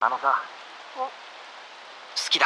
あのさ好きだ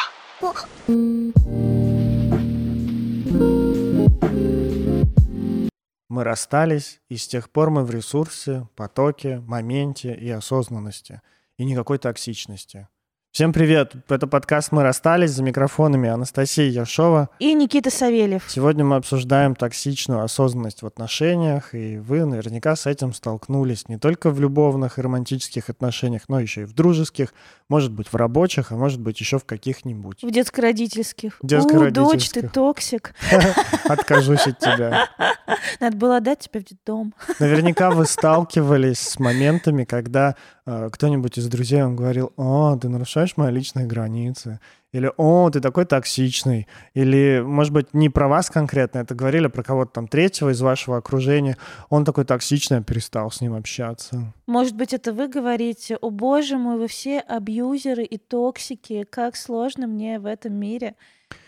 Мы расстались, и с тех пор мы в ресурсе, потоке, моменте и осознанности. И никакой токсичности. Всем привет! Это подкаст «Мы расстались» за микрофонами Анастасия Яшова. И Никита Савельев. Сегодня мы обсуждаем токсичную осознанность в отношениях, и вы наверняка с этим столкнулись не только в любовных и романтических отношениях, но еще и в дружеских, может быть, в рабочих, а может быть, еще в каких-нибудь. В детско-родительских. У, дочь, ты токсик. Откажусь от тебя. Надо было отдать тебя в детдом. Наверняка вы сталкивались с моментами, когда э, кто-нибудь из друзей вам говорил, о, ты нарушаешь мои личные границы, или «О, ты такой токсичный», или, может быть, не про вас конкретно, это говорили про кого-то там третьего из вашего окружения, он такой токсичный, я перестал с ним общаться. Может быть, это вы говорите, о боже мой, вы все абьюзеры и токсики, как сложно мне в этом мире,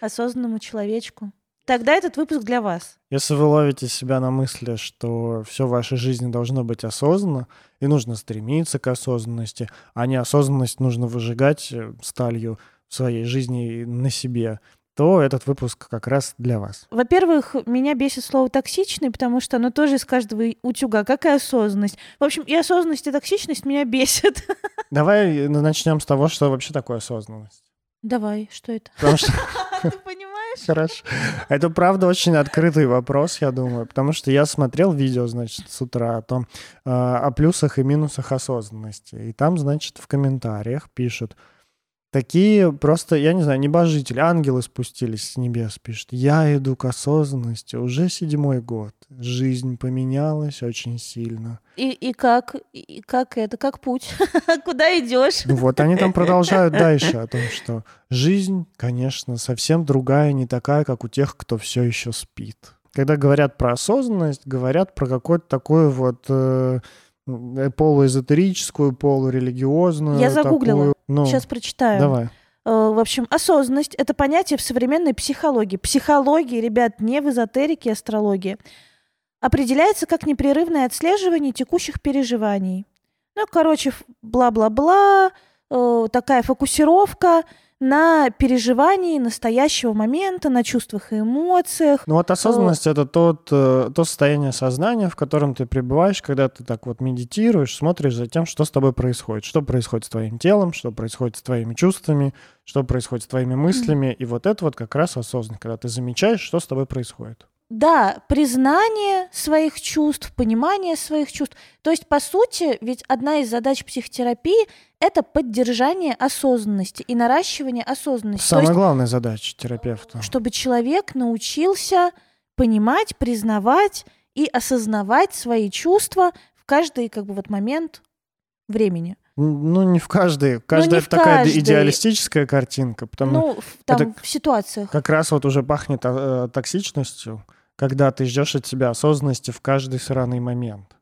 осознанному человечку. Тогда этот выпуск для вас. Если вы ловите себя на мысли, что все в вашей жизни должно быть осознанно, и нужно стремиться к осознанности, а не осознанность нужно выжигать э, сталью в своей жизни на себе, то этот выпуск как раз для вас. Во-первых, меня бесит слово «токсичный», потому что оно тоже из каждого утюга, как и осознанность. В общем, и осознанность, и токсичность меня бесит. Давай начнем с того, что вообще такое осознанность. Давай, что это? Потому что Ты понимаешь? Хорошо. Это правда очень открытый вопрос, я думаю, потому что я смотрел видео, значит, с утра о том, э, о плюсах и минусах осознанности. И там, значит, в комментариях пишут, такие просто, я не знаю, небожители, ангелы спустились с небес, пишут, я иду к осознанности уже седьмой год. Жизнь поменялась очень сильно. И, и как? И как это? Как путь? Куда идешь? Ну вот они там продолжают дальше о том, что жизнь, конечно, совсем другая, не такая, как у тех, кто все еще спит. Когда говорят про осознанность, говорят про какую-то такую вот э, полуэзотерическую, полурелигиозную. Я загуглила. такую, ну, Сейчас прочитаю. Давай. Э, В общем, осознанность — это понятие в современной психологии. Психологии, ребят, не в эзотерике и астрологии. Определяется как непрерывное отслеживание текущих переживаний. Ну, короче, бла-бла-бла, э, такая фокусировка на переживании настоящего момента, на чувствах и эмоциях. Ну вот осознанность — это тот, э, то состояние сознания, в котором ты пребываешь, когда ты так вот медитируешь, смотришь за тем, что с тобой происходит. Что происходит с твоим телом, что происходит с твоими чувствами, что происходит с твоими мыслями. И вот это вот как раз осознанность, когда ты замечаешь, что с тобой происходит. Да, признание своих чувств, понимание своих чувств. То есть, по сути, ведь одна из задач психотерапии – это поддержание осознанности и наращивание осознанности. То Самая есть, главная задача терапевта. чтобы человек научился понимать, признавать и осознавать свои чувства в каждый как бы вот момент времени. Ну, не в каждой. Каждая не в такая каждой. идеалистическая картинка, потому Ну, там, это- в ситуациях. как раз вот уже пахнет э, токсичностью, когда ты ждешь от себя осознанности в каждый сраный момент.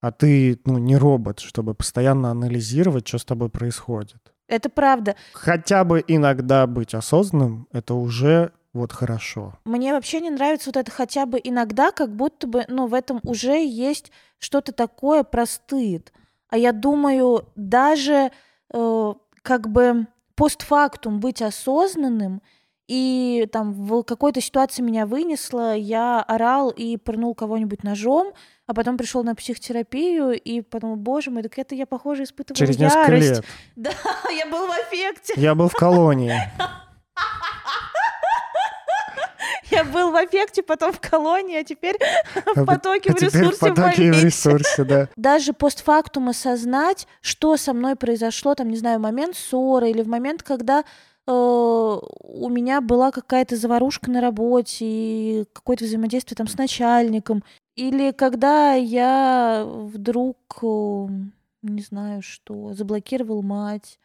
А ты, ну, не робот, чтобы постоянно анализировать, что с тобой происходит. Это правда. Хотя бы иногда быть осознанным, это уже вот хорошо. Мне вообще не нравится вот это хотя бы иногда, как будто бы, ну, в этом уже есть что-то такое про стыд. А я думаю, даже э, как бы постфактум быть осознанным, и там в какой-то ситуации меня вынесло, я орал и пырнул кого-нибудь ножом, а потом пришел на психотерапию и подумал, боже мой, так это я, похоже, испытывала Через несколько ярость. лет. Да, я был в аффекте. Я был в колонии. Я был в аффекте, потом в колонии, а теперь в потоке, А в теперь ресурсе, в потоке в ресурсе, да. Даже постфактум осознать, что со мной произошло, там, не знаю, в момент ссоры или в момент, когда у меня была какая-то заварушка на работе и какое-то взаимодействие там с начальником, или когда я вдруг, э, не знаю что, заблокировал мать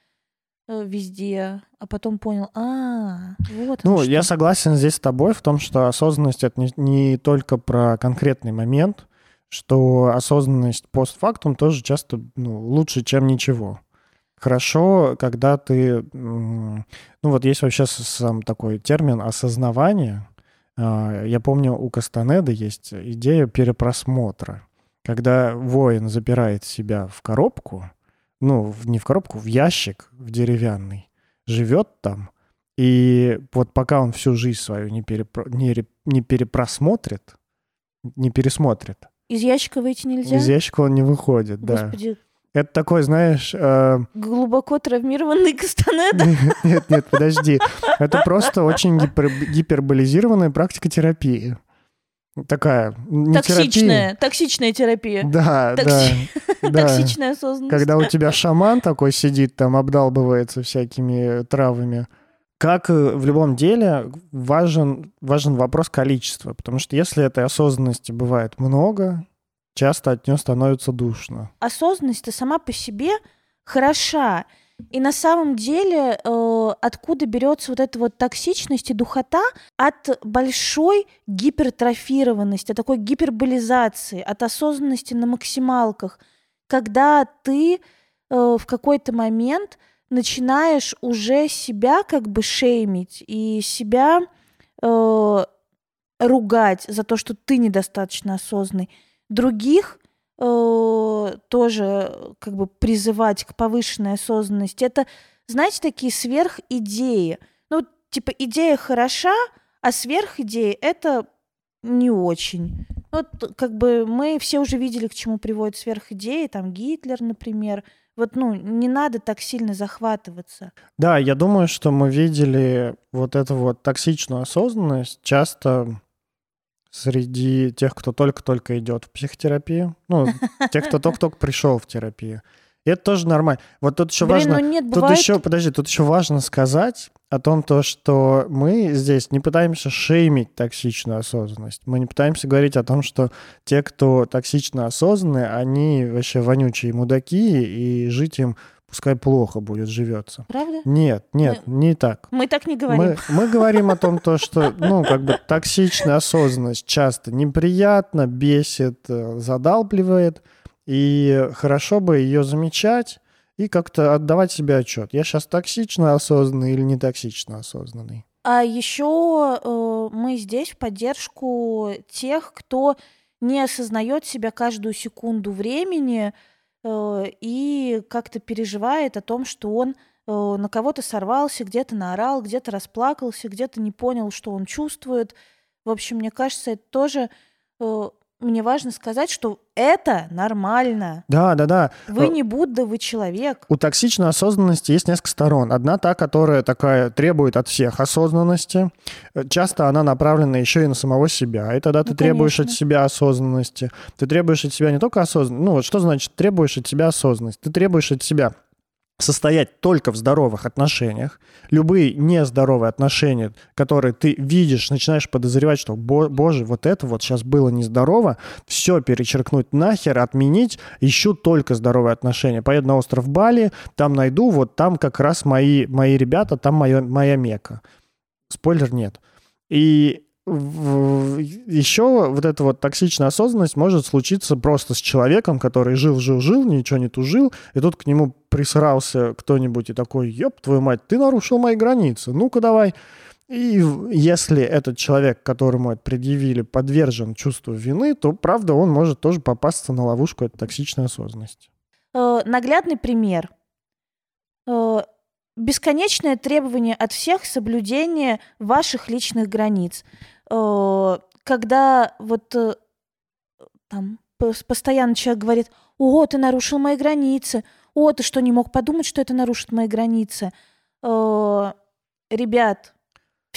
э, везде, а потом понял, а, вот Ну, я согласен здесь с тобой в том, что осознанность это не, не только про конкретный момент, что осознанность постфактум тоже часто ну, лучше, чем ничего. Хорошо, когда ты... Ну, вот есть вообще сам такой термин осознавание. А, Я помню, у Кастанеды есть идея перепросмотра. Когда воин запирает себя в коробку, ну, не в коробку, в ящик, в деревянный, живет там, и вот пока он всю жизнь свою не, перепро- не, ре- не перепросмотрит, не пересмотрит, Из ящика выйти нельзя? из ящика он не выходит, да. Господи, Это такой, знаешь, э, глубоко травмированный Кастанеда. нет, нет, подожди, это просто очень гипер- гиперболизированная практика терапии. Такая, не терапия. Токсичная, токсичная терапия. Да, Токси- да, да. Токсичная осознанность. Когда у тебя шаман такой сидит, там обдалбывается всякими травами. Как э, в любом деле важен, важен вопрос количества, потому что если этой осознанности бывает много, часто от нее становится душно. осознанность-то сама по себе хороша. И на самом деле, э, откуда берется вот эта вот токсичность и духота? От большой гипертрофированности, от такой гиперболизации, от осознанности на максималках, когда ты э, в какой-то момент начинаешь уже себя как бы шеймить и себя э, ругать за то, что ты недостаточно осознанный. Других э, тоже как бы призывать к повышенной осознанности. Это, знаете, такие сверхидеи. Ну, типа, идея хороша, а сверхидеи — это не очень. Вот как бы мы все уже видели, к чему приводят сверхидеи, там Гитлер, например. Вот, ну, не надо так сильно захватываться. Да, я думаю, что мы видели вот эту вот токсичную осознанность часто среди тех, кто только-только идет в психотерапию, ну, тех, кто только-только пришел в терапию. И это тоже нормально. Вот тут еще Блин, важно... ну нет, Тут бывает... еще, подожди, тут еще важно сказать о том, то, что мы здесь не пытаемся шеймить токсичную осознанность. Мы не пытаемся говорить о том, что те, кто токсично осознанны, они вообще вонючие мудаки, и жить им пускай плохо будет, живется. Правда? Нет, нет, не так. Мы так не говорим. Мы, мы говорим о том, то, что, ну, как бы токсичная осознанность часто неприятно, бесит, э, задалбливает, и хорошо бы ее замечать и как-то отдавать себе отчет. Я сейчас токсично осознанный или не токсично осознанный? А еще э, мы здесь в поддержку тех, кто не осознает себя каждую секунду времени и как-то переживает о том, что он э, на кого-то сорвался, где-то наорал, где-то расплакался, где-то не понял, что он чувствует. В общем, мне кажется, это тоже э, мне важно сказать, что это нормально. Да, да, да. Вы Э, не Будда, вы человек. У токсичной осознанности есть несколько сторон. Одна та, которая такая требует от всех осознанности. Э, Часто она направлена еще и на самого себя. И тогда ты Ну, требуешь от конечно. себя осознанности. Ты требуешь от себя не только осознанности. Ну вот что значит требуешь от себя осознанность? Ты требуешь от себя состоять только в здоровых отношениях. Любые нездоровые отношения, которые ты видишь, начинаешь подозревать, что, «Бо- боже, вот это вот сейчас было нездорово, все перечеркнуть нахер, отменить, ищу только здоровые отношения. Поеду на остров Бали, там найду, вот там как раз мои, мои ребята, там моя, моя мека. Спойлер нет. И еще вот эта вот токсичная осознанность может случиться просто с человеком, который жил-жил-жил, ничего не тужил, и тут к нему присрался кто-нибудь и такой, ёб твою мать, ты нарушил мои границы, ну-ка давай. И если этот человек, которому это предъявили, подвержен чувству вины, то, правда, он может тоже попасться на ловушку этой токсичной осознанности. Э, наглядный пример. Э, бесконечное требование от всех соблюдения ваших личных границ. Э, когда вот э, там пос- постоянно человек говорит, о, ты нарушил мои границы, о, ты что, не мог подумать, что это нарушит мои границы? Э, ребят,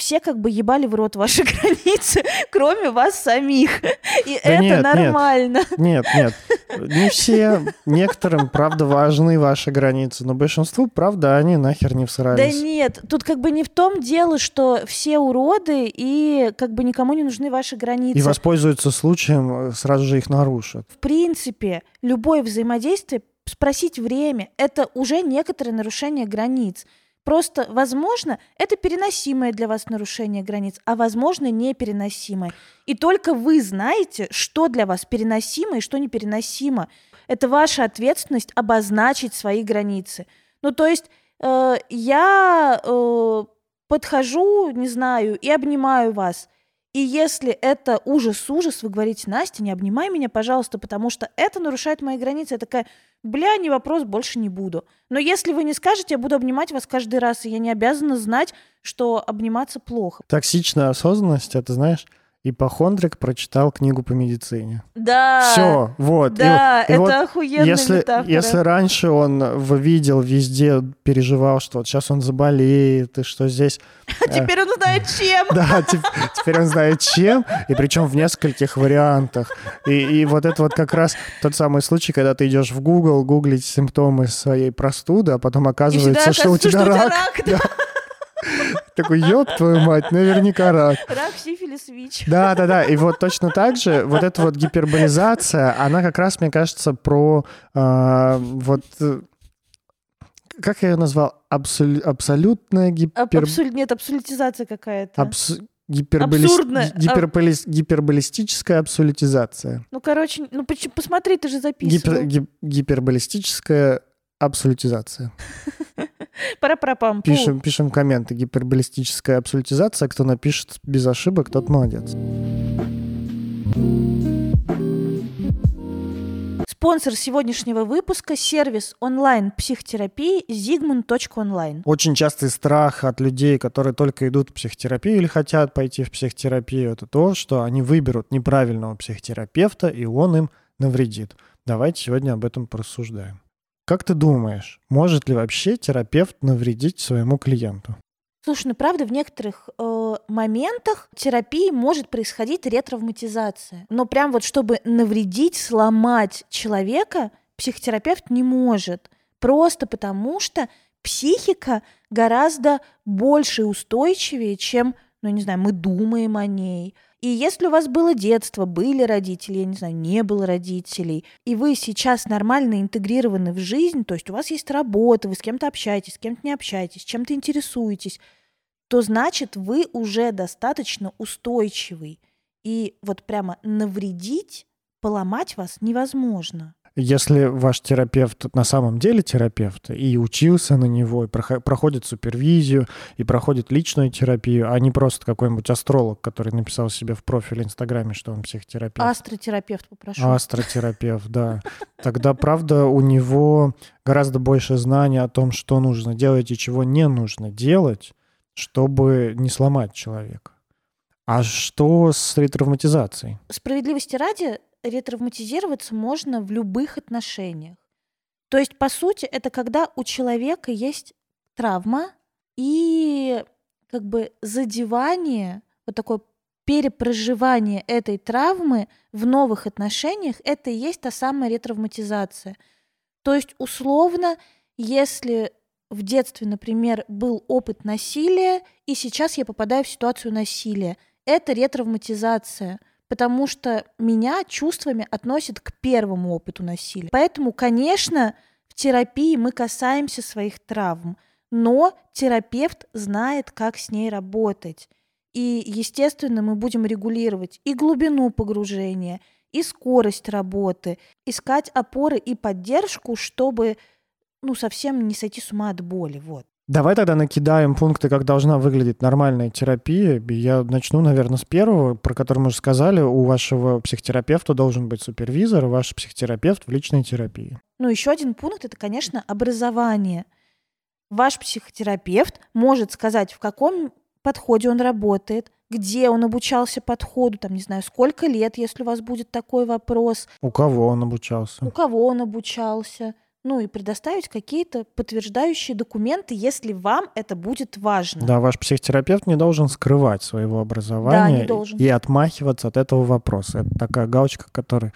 все как бы ебали в рот ваши границы, кроме вас самих. И Да это нет, нет. нормально. Нет, нет, не все. Некоторым, правда, важны ваши границы, но большинству, правда, они нахер не Да всрались. нет, тут как бы не в том дело, что все уроды и как бы никому не нужны ваши границы. И воспользуются случаем, э, сразу же их нарушат. В принципе, любое взаимодействие, спросить время, это уже некоторое нарушение границ. Просто, возможно, это переносимое для вас нарушение границ, а возможно, непереносимое. И только вы знаете, что для вас переносимо и что непереносимо. Это ваша ответственность обозначить свои границы. Ну, то есть э, я э, подхожу, не знаю, и обнимаю вас. И если это ужас-ужас, вы говорите, Настя, не обнимай меня, пожалуйста, потому что это нарушает мои границы. Я такая, бля, не вопрос, больше не буду. Но если вы не скажете, я буду обнимать вас каждый раз, и я не обязана знать, что обниматься плохо. Токсичная осознанность, это знаешь, ипохондрик прочитал книгу по медицине. Да. Все, вот. Да, и, и это вот охуенная если, метафора. если раньше он видел везде, переживал, что вот сейчас он заболеет, и что здесь... А теперь он знает, чем. Да, теп- теперь он знает чем, и причем в нескольких вариантах. И, вот это вот как раз тот самый случай, когда ты идешь в Google гуглить симптомы своей простуды, а потом оказывается, что у тебя рак. Такой, ёб твою мать, наверняка рак. Рак, сифилис, ВИЧ. Да, да, да. И вот точно так же вот эта вот гиперболизация, она как раз, мне кажется, про а, вот э, как я ее назвал? Абсол- абсолютная Аб- гипер... абсолют- Нет, абсолютизация какая-то. абс- гиперболис- Абсурдная. ги- гиперболис- Гиперболистическая абсолютизация. Ну, короче, ну поч- посмотри, ты же Гипер- записывал. ги- Гиперболистическая абсолютизация. Пара-пара-пам. пу. Пишем, пишем комменты. Гиперболистическая абсолютизация. Кто напишет без ошибок, тот молодец. Спонсор сегодняшнего выпуска – сервис онлайн-психотерапии zigmund.online. Очень частый страх от людей, которые только идут в психотерапию или хотят пойти в психотерапию, это то, что они выберут неправильного психотерапевта, и он им навредит. Давайте сегодня об этом порассуждаем. Как ты думаешь, может ли вообще терапевт навредить своему клиенту? Слушай, ну правда, в некоторых э, моментах терапии может происходить ретравматизация. Но прям вот чтобы навредить, сломать человека, психотерапевт не может. Просто потому что психика гораздо больше и устойчивее, чем, ну, не знаю, мы думаем о ней. И если у вас было детство, были родители, я не знаю, не было родителей, и вы сейчас нормально интегрированы в жизнь, то есть у вас есть работа, вы с кем-то общаетесь, с кем-то не общаетесь, чем-то интересуетесь, то значит вы уже достаточно устойчивый. И вот прямо навредить, поломать вас невозможно. Если ваш терапевт на самом деле терапевт и учился на него, и прохо- проходит супервизию, и проходит личную терапию, а не просто какой-нибудь астролог, который написал себе в профиле Инстаграме, что он психотерапевт. Астротерапевт попрошу. Астротерапевт, да. Тогда, правда, у него гораздо больше знаний о том, что нужно делать и чего не нужно делать, чтобы не сломать человека. А что с ретравматизацией? Справедливости ради, ретравматизироваться можно в любых отношениях. То есть, по сути, это когда у человека есть травма и как бы задевание, вот такое перепроживание этой травмы в новых отношениях, это и есть та самая ретравматизация. То есть, условно, если в детстве, например, был опыт насилия, и сейчас я попадаю в ситуацию насилия, это ретравматизация, потому что меня чувствами относят к первому опыту насилия. Поэтому, конечно, в терапии мы касаемся своих травм, но терапевт знает, как с ней работать. И, естественно, мы будем регулировать и глубину погружения, и скорость работы, искать опоры и поддержку, чтобы ну, совсем не сойти с ума от боли. Вот. Давай тогда накидаем пункты, как должна выглядеть нормальная терапия. Я начну, наверное, с первого, про который мы уже сказали. У вашего психотерапевта должен быть супервизор, ваш психотерапевт в личной терапии. Ну, еще один пункт это, конечно, образование. Ваш психотерапевт может сказать, в каком подходе он работает, где он обучался подходу, там, не знаю, сколько лет, если у вас будет такой вопрос, У кого он обучался? у кого он обучался, ну и предоставить какие-то подтверждающие документы, если вам это будет важно. Да, ваш психотерапевт не должен скрывать своего образования не должен. и отмахиваться от этого вопроса. Это такая галочка, которая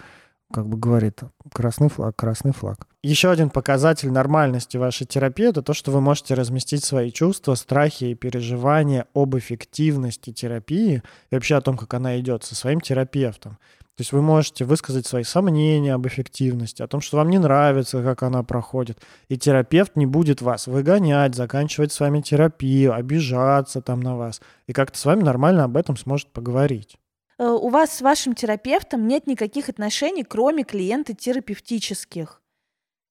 как бы говорит красный флаг, красный флаг. Еще один показатель нормальности вашей терапии это то, что вы можете разместить свои чувства, страхи и переживания об эффективности терапии и вообще о том, как она идет со своим терапевтом. То есть вы можете высказать свои сомнения об эффективности, о том, что вам не нравится, как она проходит. И терапевт не будет вас выгонять, заканчивать с вами терапию, обижаться там на вас. И как-то с вами нормально об этом сможет поговорить. Э, У вас с вашим терапевтом нет никаких отношений, кроме клиента терапевтических.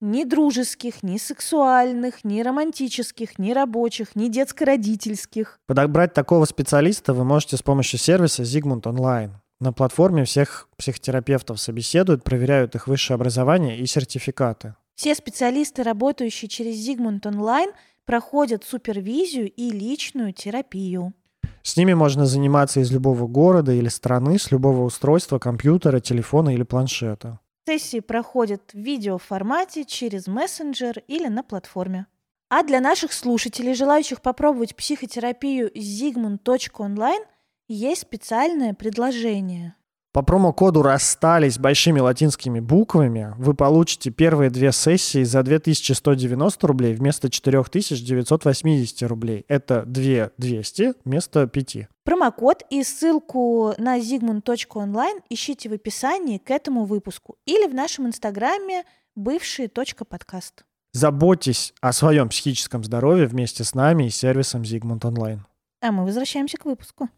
Ни дружеских, ни сексуальных, ни романтических, ни рабочих, ни детско-родительских. Подобрать такого специалиста вы можете с помощью сервиса Zigmund Online. На платформе всех психотерапевтов собеседуют, проверяют их высшее образование и сертификаты. Все специалисты, работающие через Zigmund Online, проходят супервизию и личную терапию. С ними можно заниматься из любого города или страны, с любого устройства, компьютера, телефона или планшета. Сессии проходят в видеоформате через мессенджер или на платформе. А для наших слушателей, желающих попробовать психотерапию zigmund.online, есть специальное предложение. По промокоду «Расстались» большими латинскими буквами вы получите первые две сессии за 2190 рублей вместо 4980 рублей. Это 2200 вместо 5. Промокод и ссылку на zigmund.online ищите в описании к этому выпуску или в нашем инстаграме бывший подкаст. Заботьтесь о своем психическом здоровье вместе с нами и сервисом Zigmund Online. А мы возвращаемся к выпуску.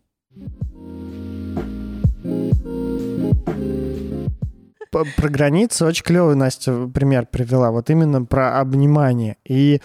Про границы очень клевый Настя пример привела. Вот именно про обнимание. И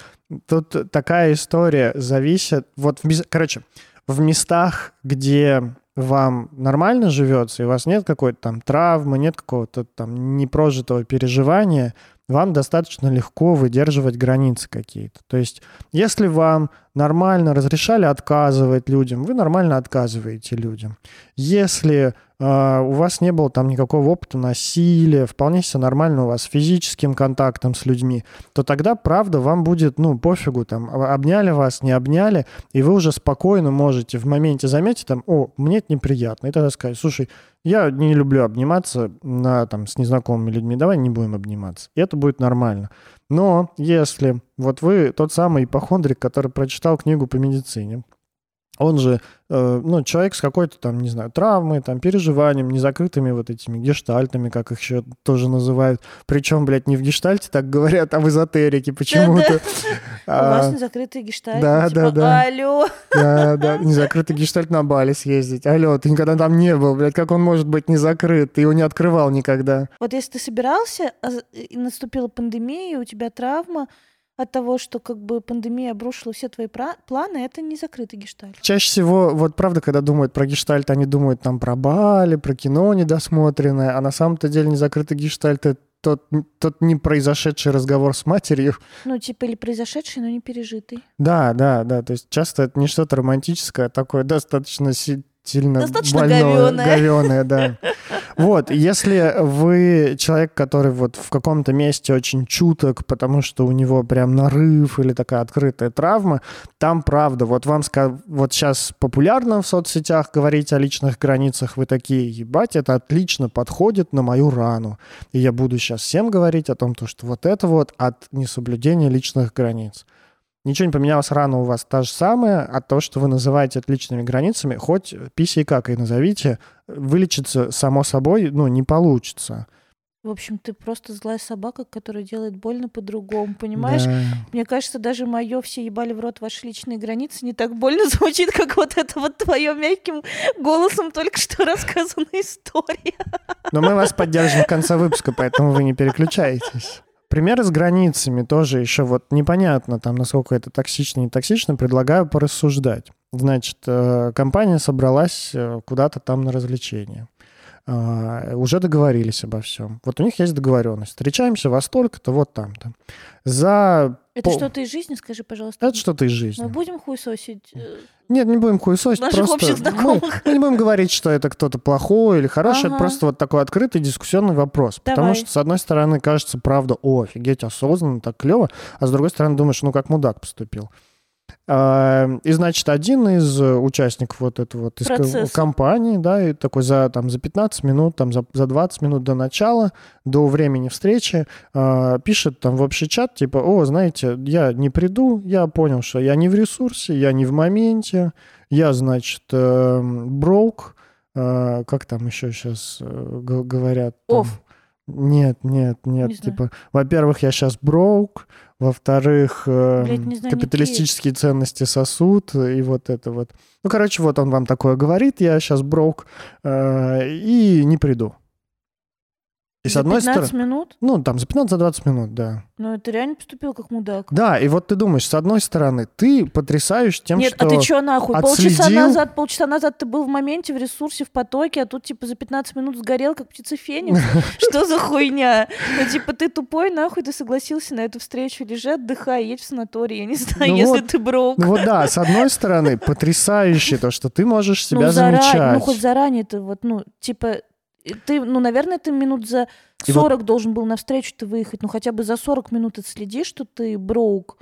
тут такая история зависит... Вот, в, короче, в местах, где вам нормально живется, и у вас нет какой-то там травмы, нет какого-то там непрожитого переживания, вам достаточно легко выдерживать границы какие-то. То есть, если вам нормально разрешали отказывать людям, вы нормально отказываете людям. Если э, у вас не было там никакого опыта насилия, вполне все нормально у вас с физическим контактом с людьми, то тогда, правда, вам будет, ну, пофигу, там, обняли вас, не обняли, и вы уже спокойно можете в моменте заметить, там, о, мне это неприятно, и тогда сказать, слушай, я не люблю обниматься на, там, с незнакомыми людьми, давай не будем обниматься. И это будет нормально. Но если вот вы тот самый ипохондрик, который прочитал книгу по медицине, он же, э, ну, человек с какой-то там, не знаю, травмой, там, переживанием, незакрытыми вот этими гештальтами, как их еще тоже называют. Причем, блядь, не в гештальте так говорят, а в эзотерике почему-то. У вас незакрытый гештальт. Да, типа, да, да. Алло. Да, да, незакрытый гештальт на Бали съездить. Алло, ты никогда там не был, блядь, как он может быть не закрыт? Ты его не открывал никогда. Вот если ты собирался, а и наступила пандемия, у тебя травма, от того, что как бы пандемия обрушила все твои планы, это не закрытый гештальт. Чаще всего, вот правда, когда думают про гештальт, они думают там про Бали, про кино недосмотренное, а на самом-то деле не закрытый гештальт — это тот, тот не произошедший разговор с матерью. Ну, типа, или произошедший, но не пережитый. Да, да, да. То есть часто это не что-то романтическое, а такое достаточно сильно Достаточно больное, говёное. говёное, да. Вот, если вы человек, который вот в каком-то месте очень чуток, потому что у него прям нарыв или такая открытая травма, там правда, вот вам вот сейчас популярно в соцсетях говорить о личных границах, вы такие, ебать, это отлично подходит на мою рану. И я буду сейчас всем говорить о том, что вот это вот от несоблюдения личных границ. Ничего не поменялось, рана у вас та же самая, а то, что вы называете отличными границами, хоть писи и как и назовите, вылечиться само собой, ну, не получится. В общем, ты просто злая собака, которая делает больно по-другому, понимаешь? Да. Мне кажется, даже мое все ебали в рот ваши личные границы не так больно звучит, как вот это вот твое мягким голосом только что рассказанная история. Но мы вас поддержим в конце выпуска, поэтому вы не переключайтесь. Примеры с границами тоже еще вот непонятно, там, насколько это токсично, не токсично, предлагаю порассуждать. Значит, э, компания собралась э, куда-то там на развлечение. Uh, уже договорились обо всем. Вот у них есть договоренность. Встречаемся во столько-то, вот там-то. За... Это пол... что-то из жизни, скажи, пожалуйста. Это что-то из жизни. Мы будем хуесосить э, нет, не будем хуесосить. Наших просто общих знакомых. Мы, мы не будем говорить, что это кто-то плохой или хороший. Ага. Это просто вот такой открытый дискуссионный вопрос. Давай. Потому что, с одной стороны, кажется, правда, о, офигеть, осознанно, так клево. А с другой стороны, думаешь, ну как мудак поступил. А, и, значит, один из участников вот этого вот из компании, да, и такой за, там, за 15 минут, там, за, за 20 минут до начала, до времени встречи, э, пишет там в общий чат, типа, о, знаете, я не приду, я понял, что я не в ресурсе, я не в моменте, я, значит, э, broke, э, как там еще сейчас э, говорят? Там, Off. Нет, нет, нет. Не типа, во-первых, я сейчас broke, во-вторых, э, Блядь, знаю капиталистические ценности сосуд, и вот это вот. Ну, короче, вот он вам такое говорит, я сейчас broke, э, и не приду. И с За одной 15 стороны... минут? Ну, там, за 15-20 минут, да. Ну, это реально поступил как мудак. Да, и вот ты думаешь, с одной стороны, ты потрясаешь тем, Нет, что... а ты чё нахуй? Полчаса отследил- назад, полчаса назад ты был в моменте, в ресурсе, в потоке, а тут типа за 15 минут сгорел, как птица Феникс. Что за хуйня? Ну типа ты тупой, нахуй ты согласился на эту встречу, лежи, отдыхай, едь в санаторий, я не знаю, Ну если ты брок. Ну вот да, с одной стороны, потрясающе то, что ты можешь себя ну, замечать. ну хоть заранее ты вот, ну, типа, ты, ну, наверное, ты минут за И вот- 40 должен был навстречу ты выехать, ну хотя бы за 40 минут отследи, что ты броук.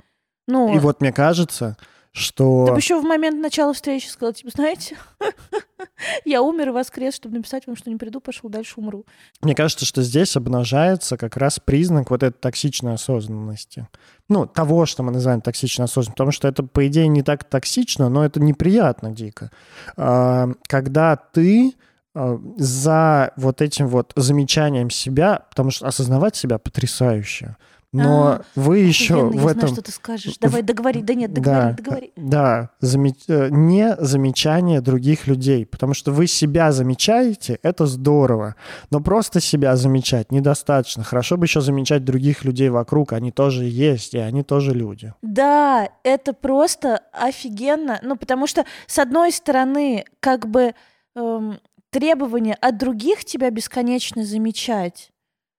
Ну, И вот мне кажется, что... Ты бы еще в момент начала встречи сказал, типа, знаете, я умер и воскрес, чтобы написать вам, что не приду, пошел дальше умру. Мне кажется, что здесь обнажается как раз признак вот этой токсичной осознанности. Ну, того, что мы называем токсичной осознанностью. Потому что это, по идее, не так токсично, но это неприятно дико. А, Когда ты за вот этим вот замечанием себя, потому что осознавать себя потрясающе, но А, вы еще Охуенно, в я этом... знаю, что ты скажешь. Давай, договори. Да нет, договори, Да, договори. Да, заме- э, не замечание других людей, потому что вы себя замечаете, это здорово, но просто себя замечать недостаточно. Хорошо бы еще замечать других людей вокруг, они тоже есть, и они тоже люди. Да, это просто офигенно. Ну, потому что, с одной стороны, как бы эм, требование от других тебя бесконечно замечать.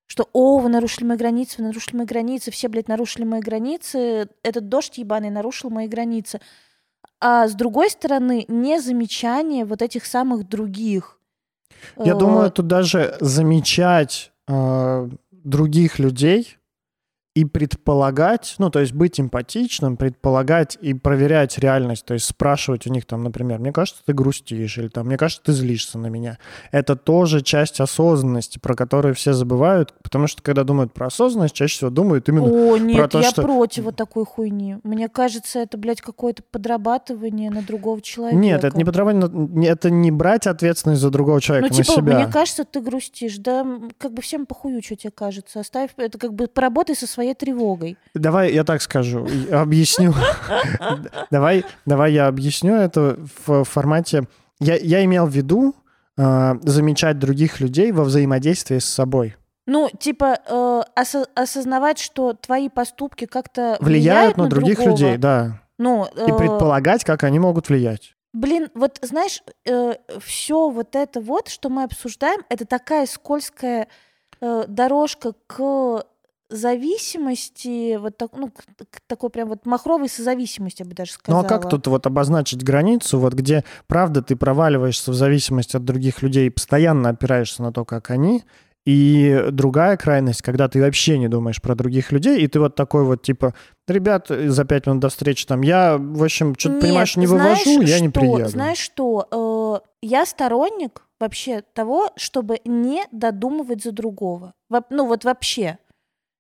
Что, о, вы нарушили мои границы, вы нарушили мои границы, все, блядь, нарушили мои границы, этот дождь ебаный нарушил мои границы. А с другой стороны, не замечание вот этих самых других. Я Э, думаю, тут даже замечать э, других людей и предполагать, ну, то есть быть эмпатичным, предполагать и проверять реальность, то есть спрашивать у них там, например, мне кажется, ты грустишь, или там, мне кажется, ты злишься на меня. Это тоже часть осознанности, про которую все забывают, потому что когда думают про осознанность, чаще всего думают именно О, нет, то, я что- против вот такой хуйни. Мне кажется, это, блядь, какое-то подрабатывание на другого человека. Нет, это не подразумевает, не- это не брать ответственность за другого человека Ну, на типа, себя. мне кажется, ты грустишь. Да, как бы всем похую, что тебе кажется. Оставь, это как бы поработай со своей тревогой. Давай я так скажу, и объясню. Давай, давай я объясню это в формате. Я, я имел в виду э, замечать других людей во взаимодействии с собой. Ну, типа, э, осо- осознавать, что твои поступки как-то Влияют на других другого. людей, да. Ну, И э, предполагать, как они могут влиять. Блин, вот знаешь, все вот это вот, что мы обсуждаем, это такая скользкая э, дорожка к зависимости, вот так, ну, к, такой прям вот махровой созависимости, я бы даже Ну сказала. а как тут вот обозначить границу, вот где правда ты проваливаешься в зависимости от других людей и постоянно опираешься на то, как они, и другая крайность, когда ты вообще не думаешь про других людей, и ты вот такой вот типа, ребят, за пять минут до встречи там, я, в общем, что-то, понимаешь, не знаешь вывожу, я не что? приеду. Знаешь что? Э, я сторонник вообще того, чтобы не додумывать за другого. Во- Ну вот вообще.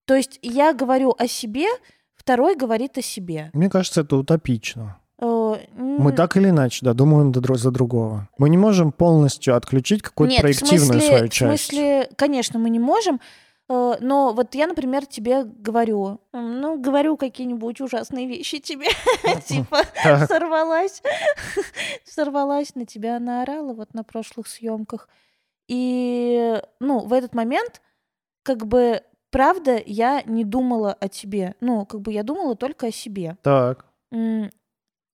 То есть я говорю о себе, второй говорит о себе. Мне кажется, это утопично. Э, Мы так или иначе, да, думаем за другого. Мы не можем полностью отключить какую-то Нет, в проективную смысле, свою в часть. смысле, конечно, мы не можем, э, но вот я, например, тебе говорю, ну, говорю какие-нибудь ужасные вещи тебе, типа, сорвалась, сорвалась на тебя, наорала вот на прошлых съемках. И, ну, в этот момент, как бы, правда, я не думала о тебе. Ну, как бы я думала только о себе. Так.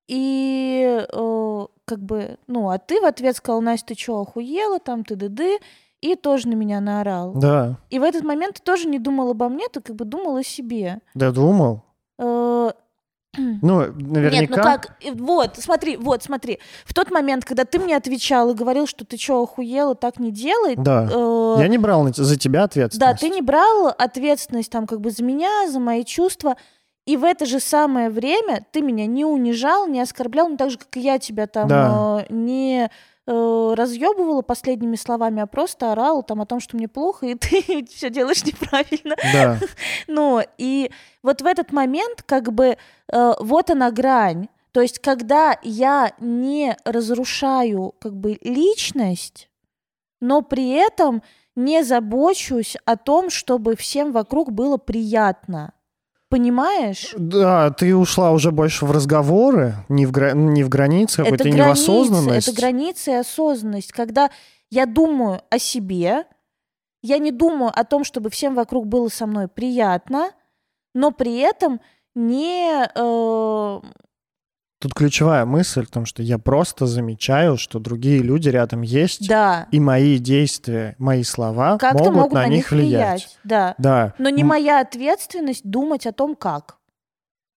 И э, как бы, ну, а ты в ответ сказал, Настя, ты чё, охуела, там, ты ды и тоже на меня наорал. Да. И в этот момент ты тоже не думал обо мне, ты как бы думал о себе. Да, думал. Э, Ну, наверняка. Нет, ну как, вот, смотри, вот, смотри. В тот момент, когда ты мне отвечал и говорил, что ты чё, охуела, так не делай, Да. э, Я не брал за тебя да, ответственность. ты не брал ответственность там как бы за меня, за мои чувства, и в это же самое время ты меня не унижал, не оскорблял, ну так же, как и я тебя там Да. э, не э, разъебывала последними словами, а просто орала там о том, что мне плохо, и ты все делаешь неправильно. Да. Ну, и вот в этот момент, как бы, э, вот она грань. То есть, когда я не разрушаю, как бы, личность, но при этом не забочусь о том, чтобы всем вокруг было приятно. Понимаешь? Да, ты ушла уже больше в разговоры, не в, гра- не в границы, это какой-то не в границы, осознанность. это границы и осознанность. Когда я думаю о себе, я не думаю о том, чтобы всем вокруг было со мной приятно, но при этом не... э, Тут ключевая мысль в том, что я просто замечаю, что другие люди рядом есть, да, и мои действия, мои слова как-то могут, могут на, них влиять. Да. Да. Но не М, моя ответственность думать о том, как.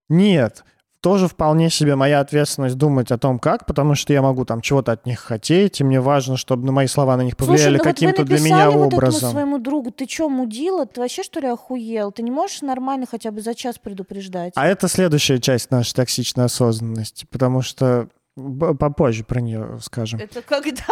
Нет, тоже вполне себе моя ответственность думать о том, как, потому что я могу там чего-то от них хотеть, и мне важно, чтобы на мои слова на них повлияли Слушай, ну каким-то вот для меня вот этому образом. своему другу, ты чё, мудила? Ты вообще, что ли, охуел? Ты не можешь нормально хотя бы за час предупреждать? А это следующая часть нашей токсичной осознанности, потому что попозже про нее скажем. Это когда?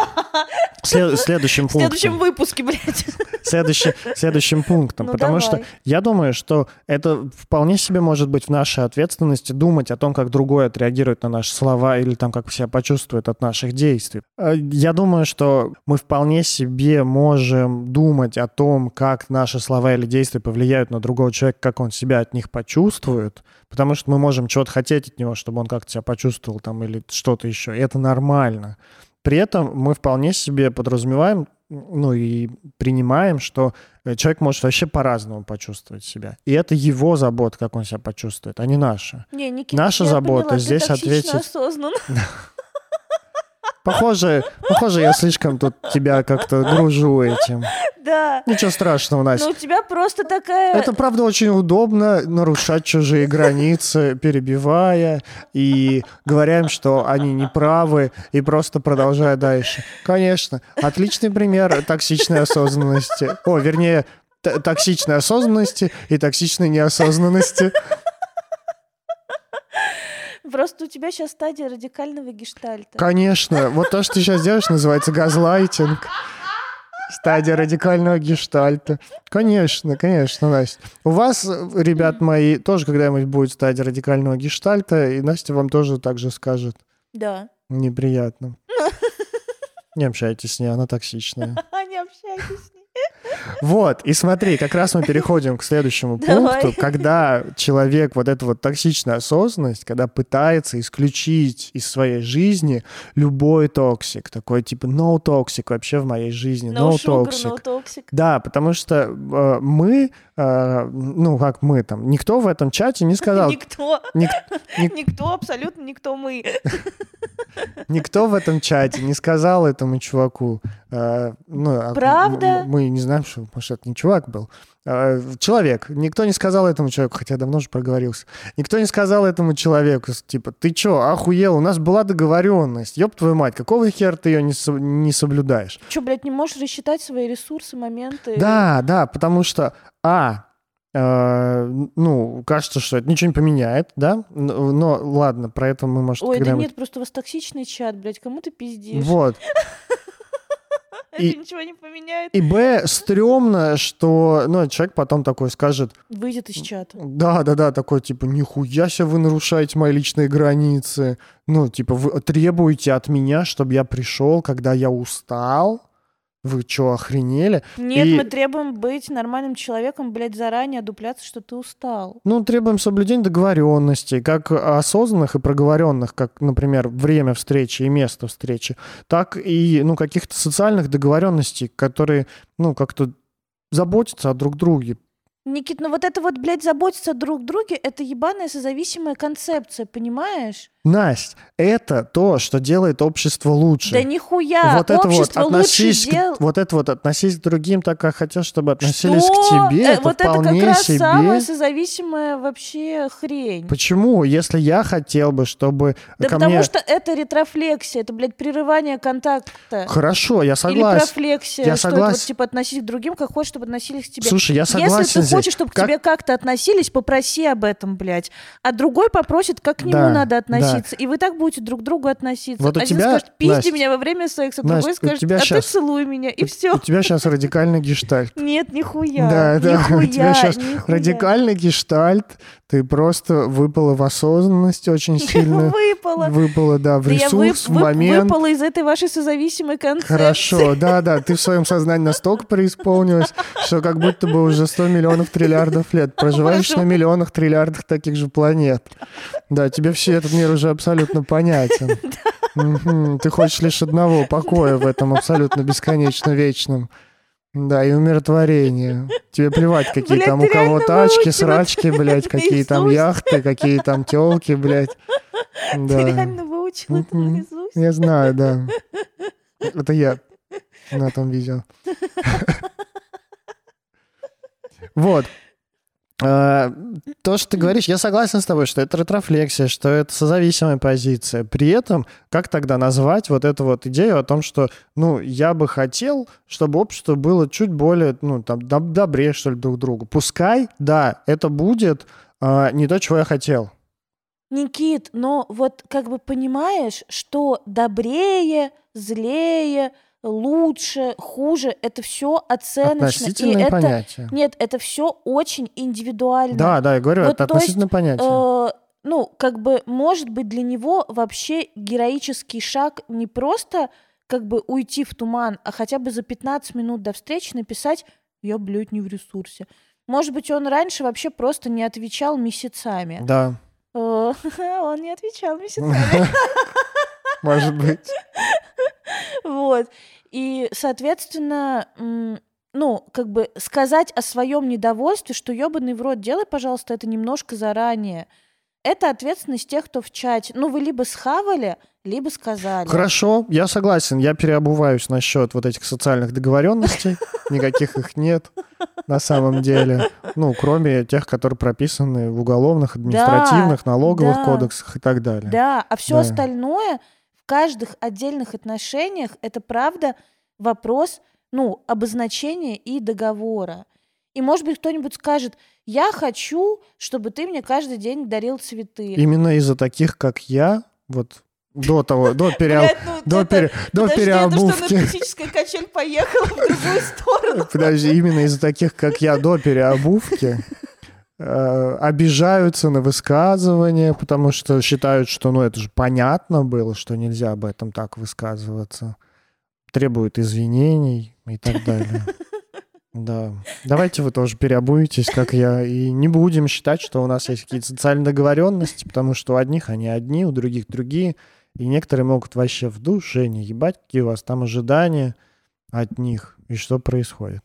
След- следующим В следующем пунктом. выпуске, блядь. Следующий- следующим пунктом. Ну, потому что давай. я думаю, что это вполне себе может быть в нашей ответственности думать о том, как другой отреагирует на наши слова или там как себя почувствует от наших действий. Э, Я думаю, что мы вполне себе можем думать о том, как наши слова или действия повлияют на другого человека, как он себя от них почувствует, потому что мы можем чего-то хотеть от него, чтобы он как-то себя почувствовал там или что-то еще. И это нормально. При этом мы вполне себе подразумеваем, ну и принимаем, что э, человек может вообще по-разному почувствовать себя. И это его забота, как он себя почувствует, а не наша. Не, Никита, Наша забота поняла, здесь ответить-. Похоже, похоже, я слишком тут тебя как-то гружу этим. Да. Ничего страшного, Настя. Ну, у тебя просто такая... Это, правда, очень удобно нарушать чужие границы, перебивая и говоря им, что они не правы, и просто продолжая дальше. Конечно, отличный пример токсичной осознанности. О, вернее, токсичной осознанности и токсичной неосознанности. Просто у тебя сейчас стадия радикального гештальта. Конечно, вот то, что ты сейчас делаешь, называется газлайтинг. Стадия радикального гештальта. Конечно, конечно, Настя. У вас, ребят мои, тоже когда-нибудь будет стадия радикального гештальта, и Настя вам тоже так же скажет. Да. Неприятно. Не общайтесь с ней, она токсичная. Не общайтесь с ней. Вот, и смотри, как раз мы переходим к следующему Давай. пункту, когда человек вот эту вот токсичная осознанность, когда пытается исключить из своей жизни любой токсик, такой типа no toxic вообще в моей жизни, no, No sugar, toxic. no toxic. Да, потому что э, мы, ну как мы там, никто в этом чате не сказал, Никто. ник- ник- Никто, абсолютно никто мы. никто в этом чате не сказал этому чуваку, э, ну, а Правда? мы не знаем, что, может, это не чувак был, Э, человек. Никто не сказал этому человеку, хотя давно уже проговорился. Никто не сказал этому человеку, типа, ты чё, охуел, у нас была договоренность, ёб твою мать, какого хера ты ее не, со- не соблюдаешь? Че, блядь, не можешь рассчитать свои ресурсы, моменты? Да, да, потому что, а, э, ну, кажется, что это ничего не поменяет, да, но, но ладно, про это мы, может, Ой, да нет, просто у вас токсичный чат, блядь, кому ты пиздишь? Вот. Это и- ничего не поменяет. И Б, стрёмно, что, ну, человек потом такой скажет, Выйдет из чата. да, да, да, такой, типа, нихуя себе вы нарушаете мои личные границы. Ну, типа, вы требуете от меня, чтобы я пришел, когда я устал. Вы что, охренели? Нет, И- мы требуем быть нормальным человеком, блядь, заранее одупляться, что ты устал. Ну, требуем соблюдения договоренностей, как осознанных и проговоренных, как, например, время встречи и место встречи, так и, ну, каких-то социальных договоренностей, которые, ну, как-то заботятся о друг друге. Никит, ну вот это вот, блядь, заботиться друг о друге, это ебаная созависимая концепция, понимаешь? Настя, это то, что делает общество лучше. Да нихуя, вот это вот общество лучше относись, к- дел... вот это вот относись к другим так, как хотят, чтобы относились Что? к тебе. Э, это вот это вполне как раз себе. самая созависимая вообще хрень. Почему? Если я хотел бы, чтобы Да ко потому мне... что это ретрофлексия, это, блядь, прерывание контакта. Хорошо, я Или согласен. профлексия, Я что это вот, согласен. типа, относись к другим, как хочешь, чтобы относились к тебе. Слушай, я согласен Если ты здесь. хочешь, чтобы Как- к тебе как-то относились, попроси об этом, блядь. А другой попросит, как к нему Да, надо да. Относиться. И вы так будете друг к другу относиться. Вот у Один тебя, скажет, пизди Настя, меня во время секса, Настя, другой скажет, тебя а щас- ты целуй меня, и У- все. У тебя сейчас радикальный гештальт. Нет, нихуя. Да, да, у тебя сейчас нихуя. радикальный гештальт. Ты просто выпала в осознанность очень сильно. Выпала. Выпала, да, в ресурс, в момент. выпала из этой вашей созависимой концепции. Хорошо, да, да, ты в своем сознании настолько преисполнилась, что как будто бы уже 100 миллионов триллиардов лет проживаешь на миллионах триллиардах таких же планет. Да, тебе все этот мир уже абсолютно понятен. Ты хочешь лишь одного покоя в этом абсолютно бесконечно вечном Да, и умиротворение. Тебе плевать, какие Блядь, там ты у кого тачки, выучил срачки, блядь, какие там яхты, какие там телки, блядь. Ты Да. реально выучил это наизусть? Я знаю, да. Это я на том видео. Вот. А, То, что ты говоришь, я согласен с тобой, что это ретрофлексия, что это созависимая позиция. При этом, как тогда назвать вот эту вот идею о том, что, ну, я бы хотел, чтобы общество было чуть более, ну, там, доб- добрее, что ли, друг другу. Пускай, да, это будет а, не то, чего я хотел. Никит, но вот как бы понимаешь, что добрее, злее, лучше, хуже, это все оценочно. И это... понятие. Нет, это все очень индивидуально. Да, да, я говорю, Вот, это есть, относительное понятие. Э, ну, как бы, может быть, для него вообще героический шаг не просто как бы уйти в туман, а хотя бы за 15 минут до встречи написать «я, блядь, не в ресурсе». Может быть, он раньше вообще просто не отвечал месяцами. Да, Э, Он не отвечал месяцами. может быть. Вот. И, соответственно, ну, как бы сказать о своем недовольстве, что ебаный в рот, делай, пожалуйста, это немножко заранее. Это ответственность тех, кто в чате. Ну, вы либо схавали, либо сказали. Хорошо, я согласен. Я переобуваюсь насчет вот этих социальных договоренностей. Никаких их нет на самом деле. Ну, кроме тех, которые прописаны в уголовных, административных, налоговых да. кодексах и так далее. Да, а все Да. остальное каждых отдельных отношениях это правда вопрос, ну, обозначения и договора. И, может быть, кто-нибудь скажет, я хочу, чтобы ты мне каждый день дарил цветы. Именно из-за таких, как я, вот до того, до, переоб- Блядь, ну до, это- пере- до Подожди, это что, качель поехала в другую сторону? Подожди, именно из-за таких, как я, до переобувки обижаются на высказывания, потому что считают, что, ну, это же понятно было, что нельзя об этом так высказываться. Требуют извинений и так далее. Да. Давайте вы тоже переобуетесь, как я, и не будем считать, что у нас есть какие-то социальные договоренности, потому что у одних они одни, у других другие, и некоторые могут вообще в душе не ебать, какие у вас там ожидания от них и что происходит.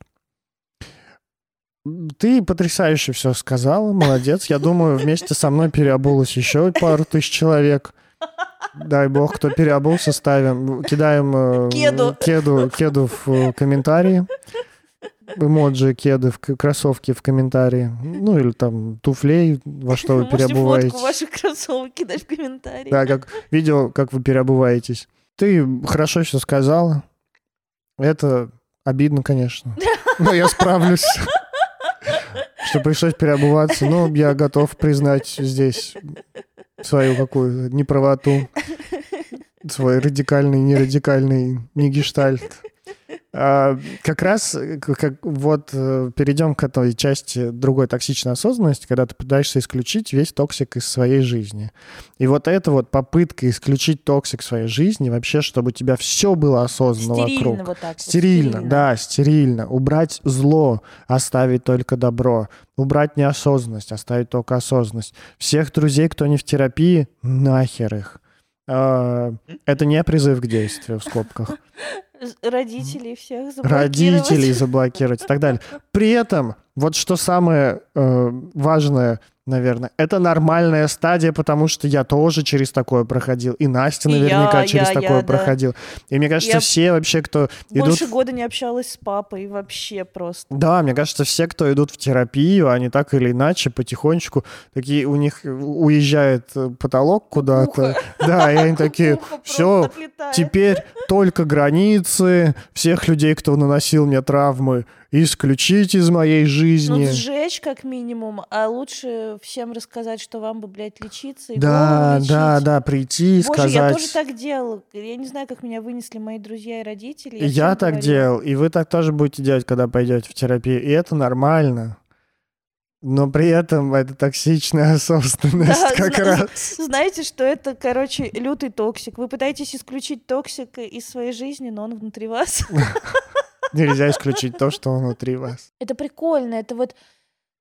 Ты потрясающе все сказала, молодец. Я думаю, вместе со мной переобулось еще пару тысяч человек. Дай бог, кто переобулся, ставим, кидаем э, Кеду. кеду, кеду в э, комментарии. Эмоджи кеды в кроссовки в комментарии. Ну или там туфлей, во что вы Можете переобуваетесь. фотку ваших кроссовок кидать в комментарии. Да, как видео, как вы переобуваетесь. Ты хорошо все сказала. Это обидно, конечно. Но я справлюсь. Что пришлось переобуваться. Но я готов признать здесь свою какую неправоту. Свой радикальный, нерадикальный, не гештальт. А, как раз э, как, вот э, перейдем к этой части другой токсичной осознанности, когда ты пытаешься исключить весь токсик из своей жизни. И вот эта вот попытка исключить токсик в своей жизни, вообще, чтобы у тебя все было осознанно Стерильно вокруг. вот так вот, Стерильно, да, стерильно. Убрать зло, оставить только добро. Убрать неосознанность, оставить только осознанность. Всех друзей, кто не в терапии, нахер их. А, Это не призыв к действию в скобках. Родителей всех заблокировать. Родителей заблокировать и так далее. При этом, вот что самое э, важное, наверное, это нормальная стадия, потому что я тоже через такое проходил. И Настя И наверняка я, через я, такое я, да. проходил. И мне кажется, Я все вообще, кто идут Больше года не общалась с папой вообще просто. Да, мне кажется, все, кто идут в терапию, они так или иначе потихонечку такие у них уезжает э, потолок куда-то. Да, и они такие, все, теперь только границы всех людей, кто наносил мне травмы, исключить из моей Ну, жизни. сжечь как минимум, а лучше всем рассказать, что вам бы, блядь, лечиться и Да, голову да, лечить. да, прийти и Боже, сказать. я тоже так делала. Я не знаю, как меня вынесли мои друзья и родители. Я всем так говорила. делал, и вы так тоже будете делать, когда пойдете в терапию. И это нормально. Но при этом это токсичная осознанность Да, как зна- раз. Знаете, что это, короче, лютый токсик. Вы пытаетесь исключить токсик из своей жизни, но он внутри вас. Нельзя исключить то, что внутри вас. Это прикольно. Это вот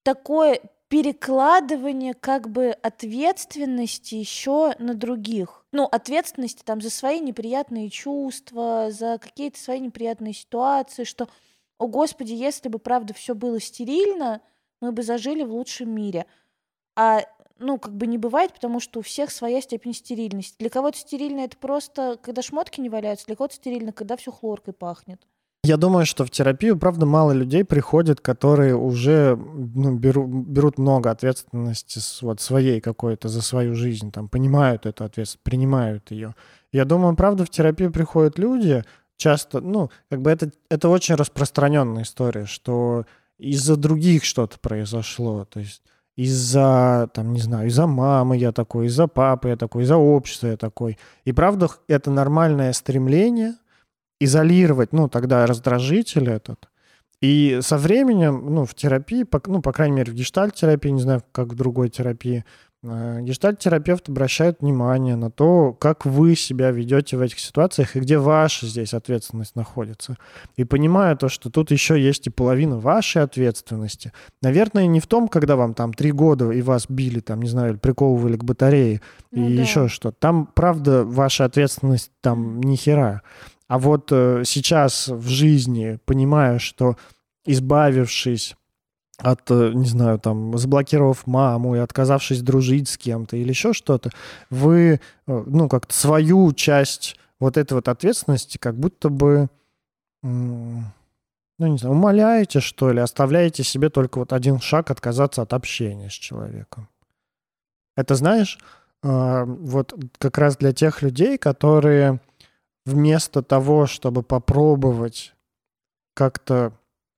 такое перекладывание как бы ответственности еще на других. Ну, ответственности там за свои неприятные чувства, за какие-то свои неприятные ситуации, что о господи, если бы, правда, все было стерильно, мы бы зажили в лучшем мире. А ну, как бы не бывает, потому что у всех своя степень стерильности. Для кого-то стерильно это просто, когда шмотки не валяются, для кого-то стерильно, когда все хлоркой пахнет. Я думаю, что в терапию, правда, мало людей приходит, которые уже ну, беру, берут много ответственности вот, своей какой-то за свою жизнь, там, понимают эту ответственность, принимают ее. Я думаю, правда, в терапию приходят люди, часто, ну, как бы это, это очень распространенная история, что из-за других что-то произошло, то есть из-за, там, не знаю, из-за мамы я такой, из-за папы я такой, из-за общества я такой. И правда, это нормальное стремление изолировать, ну, тогда раздражитель этот. И со временем, ну, в терапии, ну, по крайней мере, в гештальт-терапии, не знаю, как в другой терапии, Э, гештальт-терапевт обращает внимание на то, как вы себя ведете в этих ситуациях и где ваша здесь ответственность находится. И понимая то, что тут еще есть и половина вашей ответственности. Наверное, не в том, когда вам там три года и вас били, там, не знаю, приковывали к батарее ну, и да. еще что-то. Там, правда, ваша ответственность там ни хера. А вот э, сейчас в жизни, понимая, что избавившись от, э, не знаю, там, заблокировав маму и отказавшись дружить с кем-то или еще что-то, вы, э, ну, как-то свою часть вот этой вот ответственности как будто бы, ну, не знаю, умоляете, что ли, оставляете себе только вот один шаг отказаться от общения с человеком. Это, знаешь, вот как раз для тех людей, которые вместо того, чтобы попробовать как-то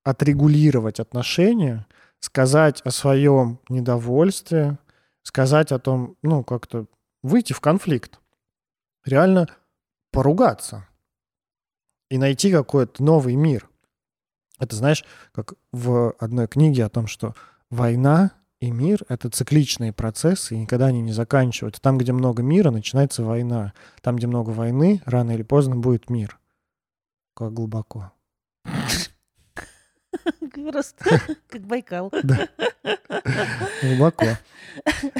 отрегулировать отношения, сказать о своем недовольстве, сказать о том, ну, как-то выйти в конфликт, реально поругаться и найти какой-то новый мир. Это знаешь, как в одной книге о том, что война и мир — это цикличные процессы, и никогда они не заканчиваются. Там, где много мира, начинается война. Там, где много войны, рано или поздно будет мир. Как глубоко. Просто как Байкал. Да. Глубоко.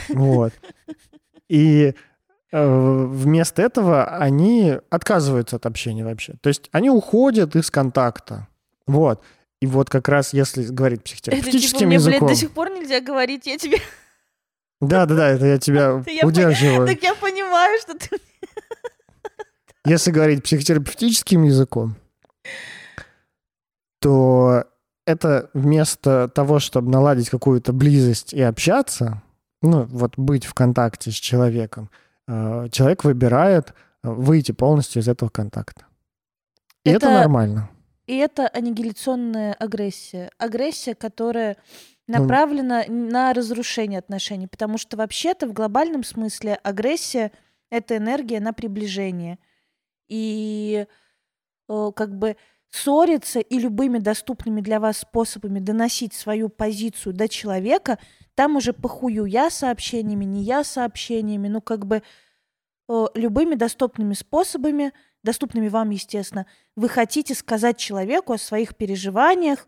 Вот. И э, вместо этого они отказываются от общения вообще. То есть они уходят из контакта. Вот. И вот как раз если говорить психотерапевтическим это, типа, языком... Мне, блядь, до сих пор нельзя говорить, я тебе... Да-да-да, это я тебя удерживаю. Так я понимаю, что ты... Если говорить психотерапевтическим языком, то это вместо того, чтобы наладить какую-то близость и общаться, ну, вот быть в контакте с человеком, э, человек выбирает э, выйти полностью из этого контакта. И это, это нормально. И это аннигиляционная агрессия. Агрессия, которая ну, направлена ну, на разрушение отношений. Потому что вообще-то в глобальном смысле агрессия — это энергия на приближение. И э, как бы ссориться и любыми доступными для вас способами доносить свою позицию до человека, там уже похую я сообщениями, не я сообщениями, ну как бы э, любыми доступными способами, доступными вам, естественно, вы хотите сказать человеку о своих переживаниях,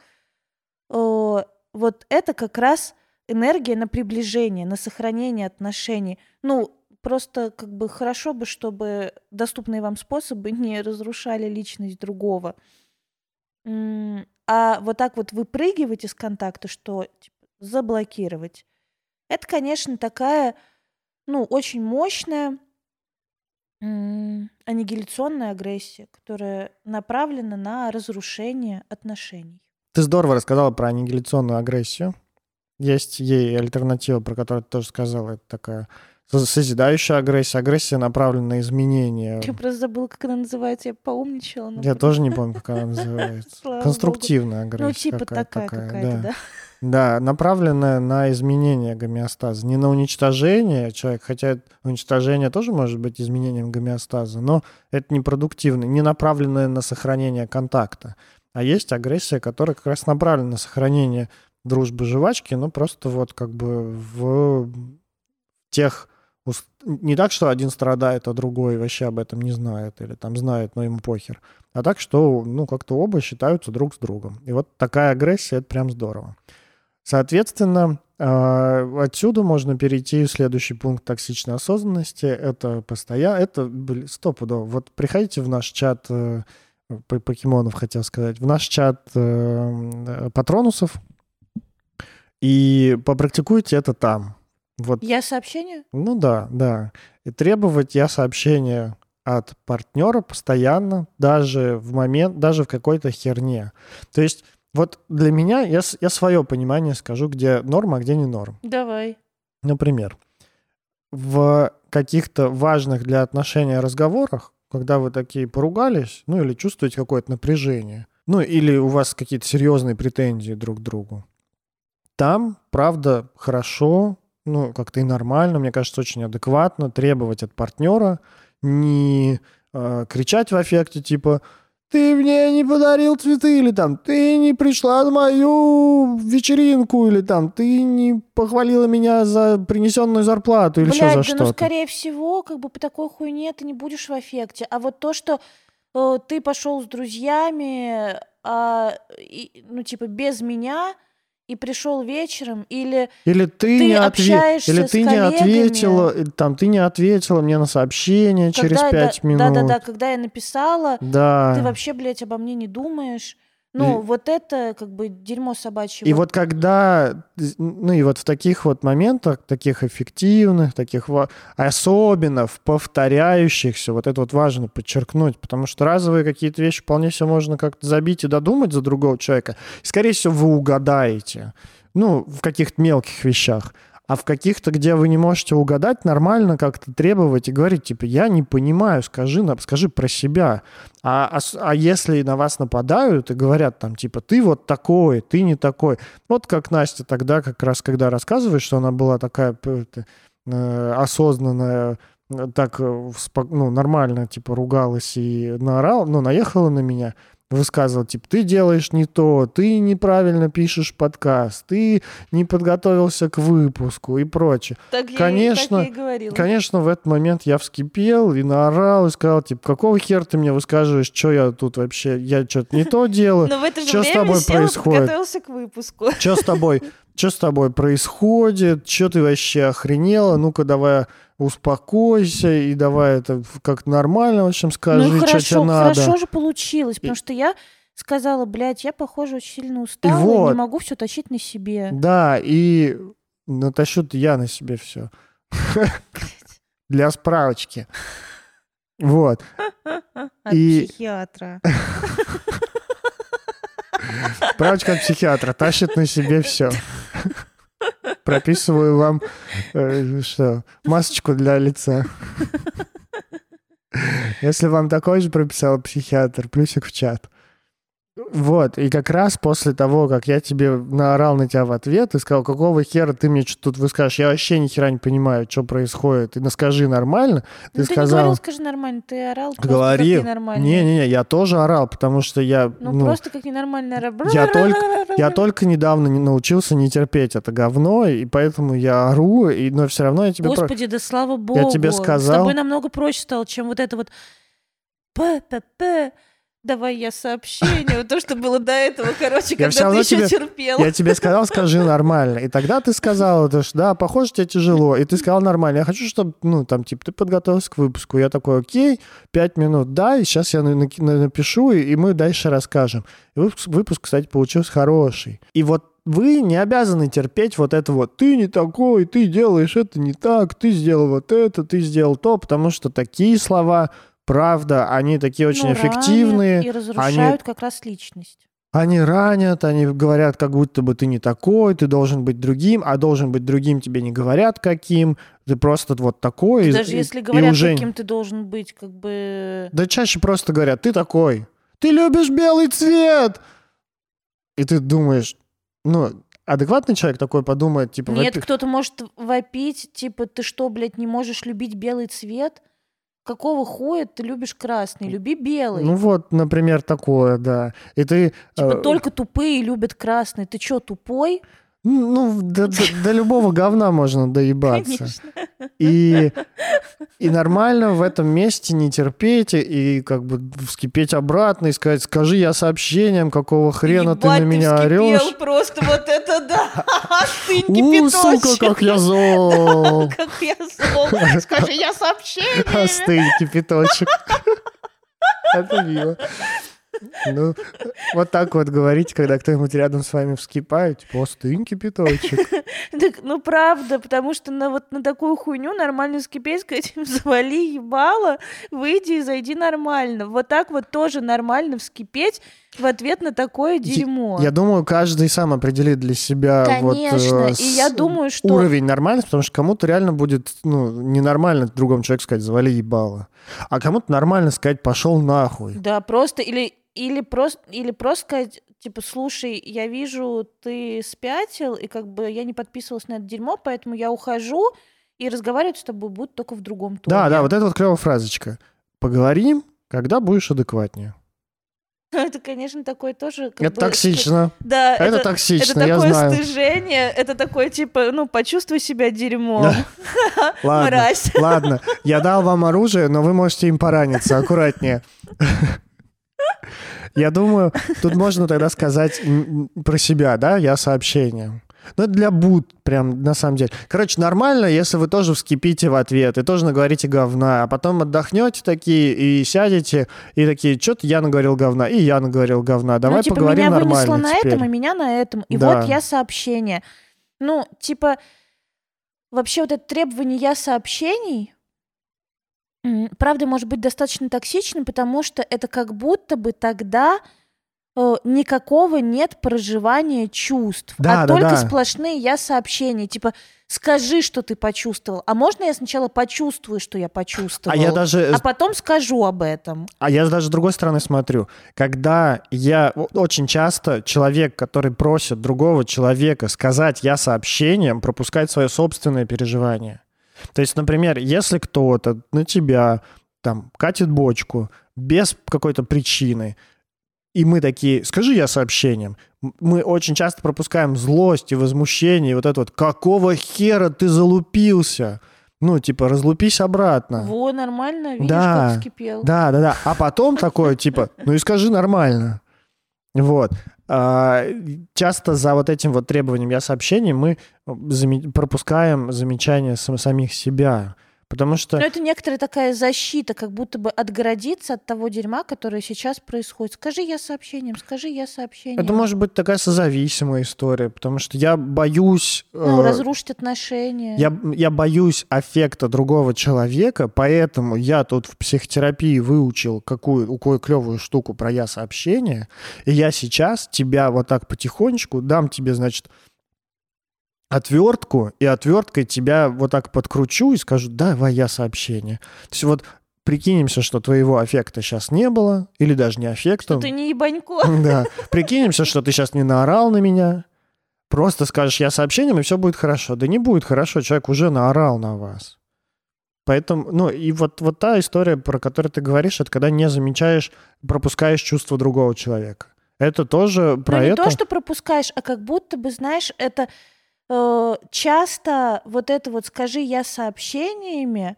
вот это как раз энергия на приближение, на сохранение отношений. Ну, просто как бы хорошо бы, чтобы доступные вам способы не разрушали личность другого. А вот так вот выпрыгивать из контакта, что типа, заблокировать, это, конечно, такая, ну, очень мощная аннигиляционная агрессия, которая направлена на разрушение отношений. Ты здорово рассказала про аннигиляционную агрессию. Есть ей альтернатива, про которую ты тоже сказала. Это такая Созидающая агрессия, агрессия направлена на изменения. Я просто забыла, как она называется, я поумничала. Я тоже не помню, как она называется. Конструктивная агрессия. Ну, типа такая какая-то, да. Да, направленная на изменение гомеостаза. Не на уничтожение человека, хотя уничтожение тоже может быть изменением гомеостаза, но это непродуктивно, не направленная на сохранение контакта. А есть агрессия, которая как раз направлена на сохранение дружбы жвачки, но просто вот как бы в тех не так, что один страдает, а другой вообще об этом не знает, или там знает, но ему похер, а так, что, ну, как-то оба считаются друг с другом. И вот такая агрессия — это прям здорово. Соответственно, а, отсюда можно перейти в следующий пункт токсичной осознанности. Это постоянно, это, блин, стопудово. Вот приходите в наш чат э, покемонов хотел сказать, в наш чат э, патронусов и попрактикуйте это там. Вот, Я сообщение? ну да, да. И требовать я сообщения от партнера постоянно, даже в момент, даже в какой-то херне. То есть вот для меня, я, я свое понимание скажу, где норма, а где не норм. Давай. Например, в каких-то важных для отношения разговорах, когда вы такие поругались, ну или чувствуете какое-то напряжение, ну или у вас какие-то серьезные претензии друг к другу, там, правда, хорошо, ну как-то и нормально, мне кажется, очень адекватно требовать от партнера не э, кричать в аффекте типа ты мне не подарил цветы, или там, ты не пришла на мою вечеринку, или там, ты не похвалила меня за принесенную зарплату, или еще Блядь, за да что-то. ну скорее всего, как бы по такой хуйне ты не будешь в аффекте. А вот то, что э, ты пошел с друзьями, а, и, ну типа без меня, и пришел вечером, или Или ты, Ты не, отве- общаешься или с ты не коллегами. ответила, или там, ты не ответила мне на сообщение через когда пять да, минут. Да-да-да, когда я написала, Да. ты вообще, блядь, обо мне не думаешь. Ну, И- вот это как бы дерьмо собачье. И вот когда, ну и вот в таких вот моментах, таких эффективных, таких особенно в повторяющихся, вот это вот важно подчеркнуть, потому что разовые какие-то вещи вполне себе можно как-то забить и додумать за другого человека. И, скорее всего, вы угадаете, ну, в каких-то мелких вещах. А в каких-то, где вы не можете угадать, нормально как-то требовать и говорить, типа, я не понимаю, скажи, скажи про себя. А, а, а если на вас нападают и говорят там, типа, ты вот такой, ты не такой. Вот как Настя тогда как раз, когда рассказывает, что она была такая э, осознанная, э, так э, ну, нормально, типа, ругалась и наорала, ну, наехала на меня, высказывал, типа, ты делаешь не то, ты неправильно пишешь подкаст, ты не подготовился к выпуску и прочее. так я, конечно, так я и говорила. Конечно, в этот момент я вскипел и наорал, и сказал, типа, какого хера ты мне высказываешь, что я тут вообще, я что-то не то делаю, Чё с тобой происходит? подготовился к выпуску. что с тобой, что с тобой происходит, что ты вообще охренела, ну-ка давай успокойся и давай это как нормально, в общем, скажи, ну что тебе хорошо, надо. хорошо же получилось, потому что я сказала, блядь, я, похоже, очень сильно устала, и вот. не могу все тащить на себе. Да, и натащу я на себе все. Для справочки. Вот. От И- психиатра. Справочка от психиатра тащит на себе все. Прописываю вам э, что, масочку для лица. Если вам такой же прописал психиатр, плюсик в чат. Вот, и как раз после того, как я тебе наорал на тебя в ответ и сказал, какого хера ты мне что тут выскажешь, я вообще ни хера не понимаю, что происходит, и скажи нормально, ты Ну, ты не сказал... говорил, скажи нормально, ты орал просто Говорил. как ненормальный. Не-не-не, я тоже орал, потому что я... Ну, ну, просто как ненормальный орал. Я только- Я только недавно не научился не терпеть это говно, и поэтому я ору, и, но все равно я тебе... про- Господи, да слава богу. тебе С сказал. тобой намного проще стало, чем вот это вот п-п-п, давай я сообщение. То, что было до этого, короче, Я когда ты еще тебе- терпел. Я тебе сказал, скажи нормально. И тогда ты сказал, это ж, да, похоже, тебе тяжело. И ты сказал нормально. Я хочу, чтобы, ну, там, типа, ты подготовился к выпуску. Я такой, окей, пять минут, да, и сейчас я на- на- на- напишу, и, и мы дальше расскажем. И выпуск, выпуск, кстати, получился хороший. И вот вы не обязаны терпеть вот это вот «ты не такой, ты делаешь это не так, ты сделал вот это, ты сделал то», потому что такие слова, правда, они такие очень Ну, эффективные. И разрушают как раз личность. Они ранят, они говорят, как будто бы ты не такой, ты должен быть другим, а должен быть другим тебе не говорят каким, ты просто вот такой. и- Даже если говорят, уже- каким ты должен быть, как бы... Да чаще просто говорят, ты такой, ты любишь белый цвет. И ты думаешь, ну, адекватный человек такой подумает, типа, Нет, «Во-пе- кто-то может вопить, типа, ты что, блядь, не можешь любить белый цвет? Какого хуя ты любишь красный? Люби белый. ну вот, например, такое, да. И ты... Типа э, только тупые любят красный. Ты чё, тупой? Ну, до, до- до любого говна можно доебаться. Конечно. И, и нормально в этом месте не терпеть и, как бы вскипеть обратно и сказать, скажи я сообщением, какого хрена ты Ебать, на меня вскипел орешь. просто вот это да! У, сука, как я зол! Как я зол! Скажи, я сообщение! Остынь, кипяточек. Это мило. Ну, вот так вот говорить, когда кто-нибудь рядом с вами вскипает, типа, остынь кипяточек. Так, ну правда, потому что на вот на такую хуйню нормально скипеть, сказать, завали ебало, выйди и зайди нормально. Вот так вот тоже нормально вскипеть в ответ на такое дерьмо. Я думаю, каждый сам определит для себя вот, Конечно, э, и я думаю, что- уровень нормальности, потому что кому-то реально будет ну, ненормально другому человеку сказать «завали ебало», а кому-то нормально сказать «пошел нахуй». Да, просто или или просто или просто сказать типа слушай, я вижу, ты спятил, и как бы я не подписывалась на это дерьмо, поэтому я ухожу, и разговаривать с тобой будут только в другом тоне. Да, да, вот это вот клевая фразочка. Поговорим, когда будешь адекватнее. Это, конечно, такое тоже... Это бы, токсично. Да, Это это, токсично, это я такое знаю. стыжение, это такое, типа, ну, почувствуй себя дерьмом. Ладно, ладно. Я дал вам оружие, но вы можете им пораниться. Аккуратнее. Я думаю, тут можно тогда сказать про себя, да, я сообщение. Ну, это для Буд, прям, на самом деле. Короче, нормально, если вы тоже вскипите в ответ и тоже наговорите говна, а потом отдохнете такие и сядете, и такие, что-то я наговорил говна, и я наговорил говна. Давай ну, типа, поговорим меня нормально вынесло на теперь. этом, и меня на этом. И Да. вот я сообщение. Ну, типа, вообще вот это требование я сообщений, правда, может быть достаточно токсичным, потому что это как будто бы тогда никакого нет проживания чувств, Да, а да, только да. сплошные я сообщения. Типа, скажи, что ты почувствовал. А можно я сначала почувствую, что я почувствовал? А я даже а потом скажу об этом. А я даже с другой стороны смотрю. Когда я... Очень часто человек, который просит другого человека сказать «я сообщением», пропускает свое собственное переживание. То есть, например, если кто-то на тебя там катит бочку без какой-то причины, и мы такие, скажи я сообщением. Мы очень часто пропускаем злость и возмущение, и вот это вот, какого хера ты залупился? Ну, типа, разлупись обратно. Во, нормально, видишь, Да, как вскипел. Да, да, да. А потом такое, типа, ну и скажи нормально. Вот. А, Часто за вот этим вот требованием я сообщений мы пропускаем замечания сам- самих себя. Потому что... Но это некоторая такая защита, как будто бы отгородиться от того дерьма, которое сейчас происходит. Скажи я сообщением, скажи я сообщением. Это может быть такая созависимая история, потому что я боюсь... Ну, э, разрушить отношения. Я, я боюсь аффекта другого человека, поэтому я тут в психотерапии выучил какую, какую клевую штуку про я сообщение, и я сейчас тебя вот так потихонечку дам тебе, значит, отвертку, и отверткой тебя вот так подкручу и скажу, давай я сообщение. То есть вот прикинемся, что твоего аффекта сейчас не было, или даже не аффекта. Что ты не ебанько. Да. Прикинемся, что ты сейчас не наорал на меня. Просто скажешь я сообщением, и все будет хорошо. Да не будет хорошо, человек уже наорал на вас. Поэтому, ну, и вот, вот та история, про которую ты говоришь, это когда не замечаешь, пропускаешь чувство другого человека. Это тоже про Но не это. то, что пропускаешь, а как будто бы, знаешь, это э, часто вот это вот «скажи я сообщениями»,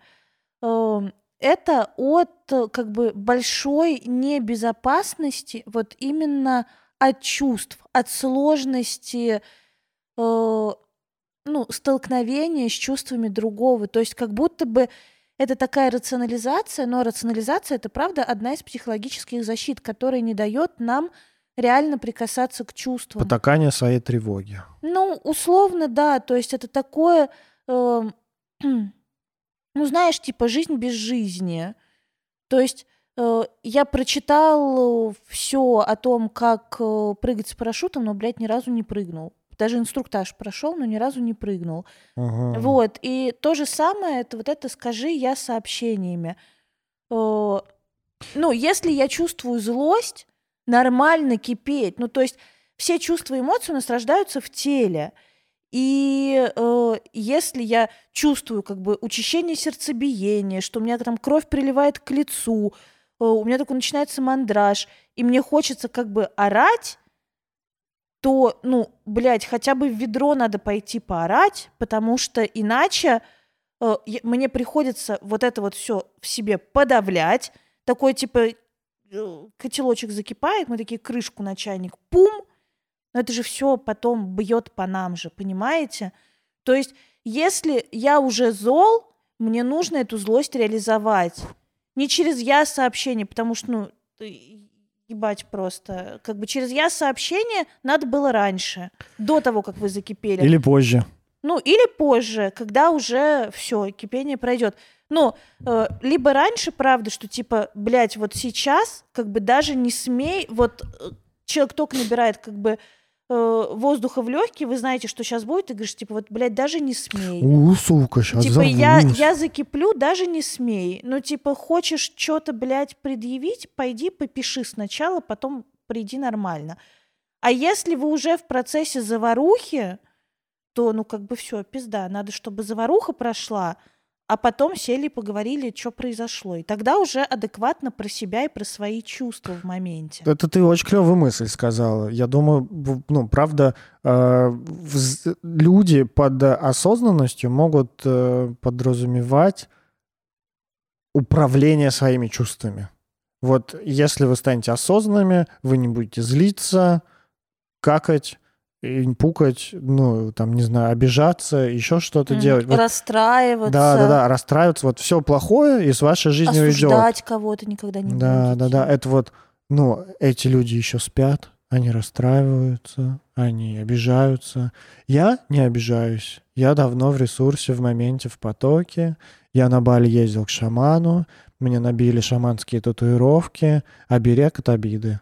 э, это от э, как бы большой небезопасности вот именно от чувств, от сложности ну, столкновения с чувствами другого. То есть как будто бы это такая рационализация, но рационализация это правда одна из психологических защит, которая не дает нам реально прикасаться к чувствам. Потакание своей тревоги. Ну, условно, да. То есть это такое, э, ну, знаешь, типа жизнь без жизни. То есть э, я прочитал все о том, как э, прыгать с парашютом, но, блядь, ни разу не прыгнул. Даже инструктаж прошел, но ни разу не прыгнул. Мгм. Вот, и то же самое, это вот это скажи я сообщениями. Э, Ну, если я чувствую злость, нормально кипеть. Ну, то есть все чувства и эмоции у нас рождаются в теле. И э, если я чувствую как бы учащение сердцебиения, что у меня там кровь приливает к лицу, э, у меня такой начинается мандраж, и мне хочется как бы орать, то, ну, блядь, хотя бы в ведро надо пойти поорать, потому что иначе э, мне приходится вот это вот все в себе подавлять. Такой, типа, котелочек закипает, мы такие, крышку на чайник, пум, но это же все потом бьет по нам же, понимаете? То есть, если я уже зол, мне нужно эту злость реализовать. Не через я сообщение, потому что, ну, Ебать просто. Как бы через я сообщение надо было раньше, до того, как вы закипели. Или позже. Ну, или позже, когда уже все, кипение пройдет. Ну, э, либо раньше, правда, что типа, блядь, вот сейчас, как бы даже не смей, вот э, человек только набирает, как бы, э, воздуха в легкие, вы знаете, что сейчас будет, ты говоришь, типа, вот, блядь, даже не смей. У, сука, сейчас Типа, я, я закиплю, даже не смей. Ну, типа, хочешь что-то, блядь, предъявить, пойди попиши сначала, потом приди нормально. А если вы уже в процессе заварухи, то, ну, как бы все, пизда. Надо, чтобы заваруха прошла, а потом сели и поговорили, что произошло. И тогда уже адекватно про себя и про свои чувства в моменте. Это ты очень клевую мысль сказала. Я думаю, ну, правда, э, люди под осознанностью могут э, подразумевать управление своими чувствами. Вот если вы станете осознанными, вы не будете злиться, какать, пукать, ну, там, не знаю, обижаться, еще что-то Мгм. делать. Вот- Расстраиваться. да, да, да, расстраиваться. Вот все плохое из вашей жизни уйдет. Осуждать кого-то никогда не Да, да, будете. да. Это вот, ну, эти люди еще спят, они расстраиваются, они обижаются. Я не обижаюсь. Я давно в ресурсе, в моменте, в потоке. Я на Бали ездил к шаману, мне набили шаманские татуировки, оберег от обиды.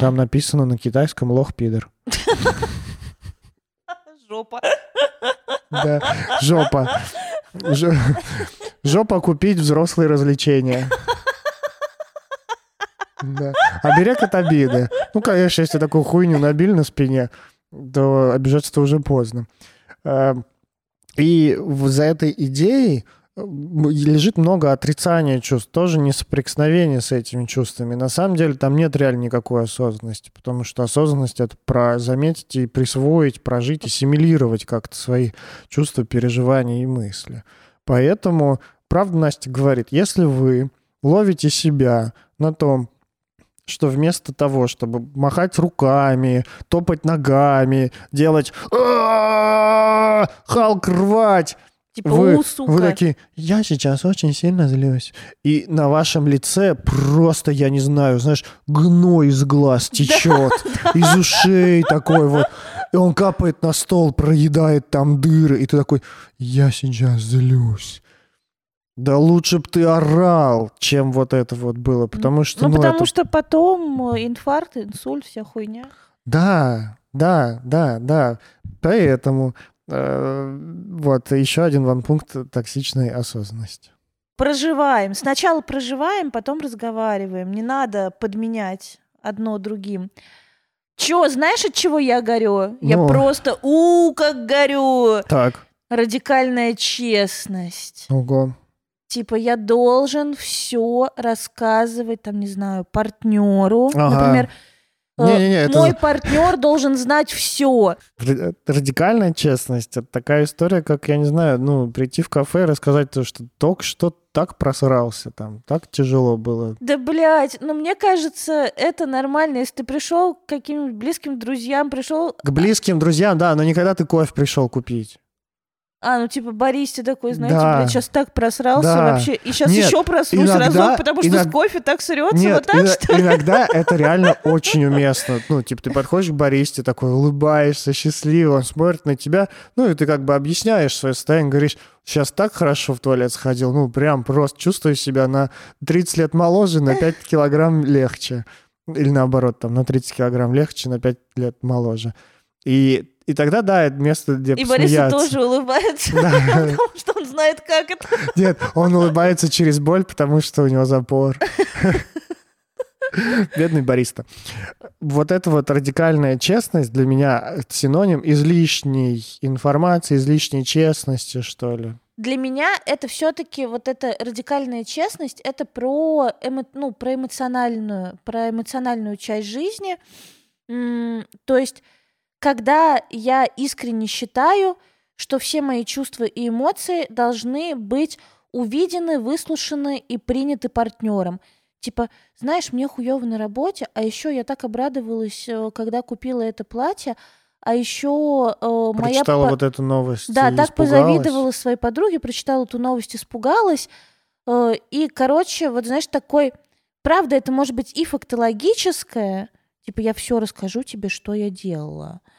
Там написано на китайском лох-пидор. Жопа. Да, жопа. Жопа купить взрослые развлечения. Да. Оберег от обиды. Ну, конечно, если такую хуйню набили на спине, то обижаться-то уже поздно. А, И за этой идеей лежит много отрицания чувств, тоже не соприкосновение с этими чувствами. На самом деле там нет реально никакой осознанности, потому что осознанность — это про заметить и присвоить, прожить, ассимилировать как-то свои чувства, переживания и мысли. Поэтому, правда, Настя говорит, если вы ловите себя на том, что вместо того, чтобы махать руками, топать ногами, делать «А-а-а! Халк рвать, Типа, вы, у, сука. вы такие, я сейчас очень сильно злюсь. И на вашем лице просто, я не знаю, знаешь, гной из глаз течет, из ушей такой вот. И он капает на стол, проедает там дыры. И ты такой, я сейчас злюсь. Да лучше бы ты орал, чем вот это вот было. Потому что, ну, ну, потому это- что потом э, инфаркт, инсульт, вся хуйня. Да, да, да, да. Поэтому вот еще один вам пункт токсичной осознанности. Проживаем. Сначала проживаем, потом разговариваем. Не надо подменять одно другим. Чё, знаешь, от чего я горю? Я Ну. просто, у, как горю. Так. Радикальная честность. Ого. Типа я должен все рассказывать, там, не знаю, партнеру. Ага. Например, э, Не-не-не, это мой партнер должен знать все. Р- Радикальная честность — это такая история, как, я не знаю, ну, прийти в кафе и рассказать то, что только что так просрался там, так тяжело было. Да, блядь, ну мне кажется, это нормально. Если ты пришел к каким-нибудь близким друзьям, пришел, К близким друзьям, да, но никогда ты кофе пришел купить. А, ну типа Борис, ты такой, знаете, Да. блядь, сейчас так просрался Да. вообще, и сейчас Нет, еще проснусь иногда- разок, потому что иног- с кофе так срется, Нет, вот так ино- что иногда это реально очень уместно. Ну, типа, ты подходишь к баристе, такой улыбаешься, счастливый, он смотрит на тебя, ну, и ты как бы объясняешь свое состояние, говоришь, сейчас так хорошо в туалет сходил, ну, прям просто чувствую себя на 30 лет моложе, на 5 килограмм легче. Или наоборот, там, на 30 килограмм легче, на 5 лет моложе. И, и тогда, да, это место, где И посмеяться. тоже улыбается, потому что он знает, как это. Нет, он улыбается через боль, потому что у него запор. Бедный бариста. Вот эта вот радикальная честность для меня синоним излишней информации, излишней честности, что ли. Для меня это все-таки вот эта радикальная честность, это про, эмо- ну, про эмоциональную, про эмоциональную часть жизни. То есть, когда я искренне считаю, что все мои чувства и эмоции должны быть увидены, выслушаны и приняты партнером. Типа, знаешь, мне хуево на работе, а еще я так обрадовалась, э, когда купила это платье, а еще моя Прочитала вот эту новость. да, так испугалась. позавидовала своей подруге, прочитала эту новость, испугалась. Э, И, короче, вот знаешь, такой правда, это может быть и фактологическое, типа я все расскажу тебе, что я делала, э,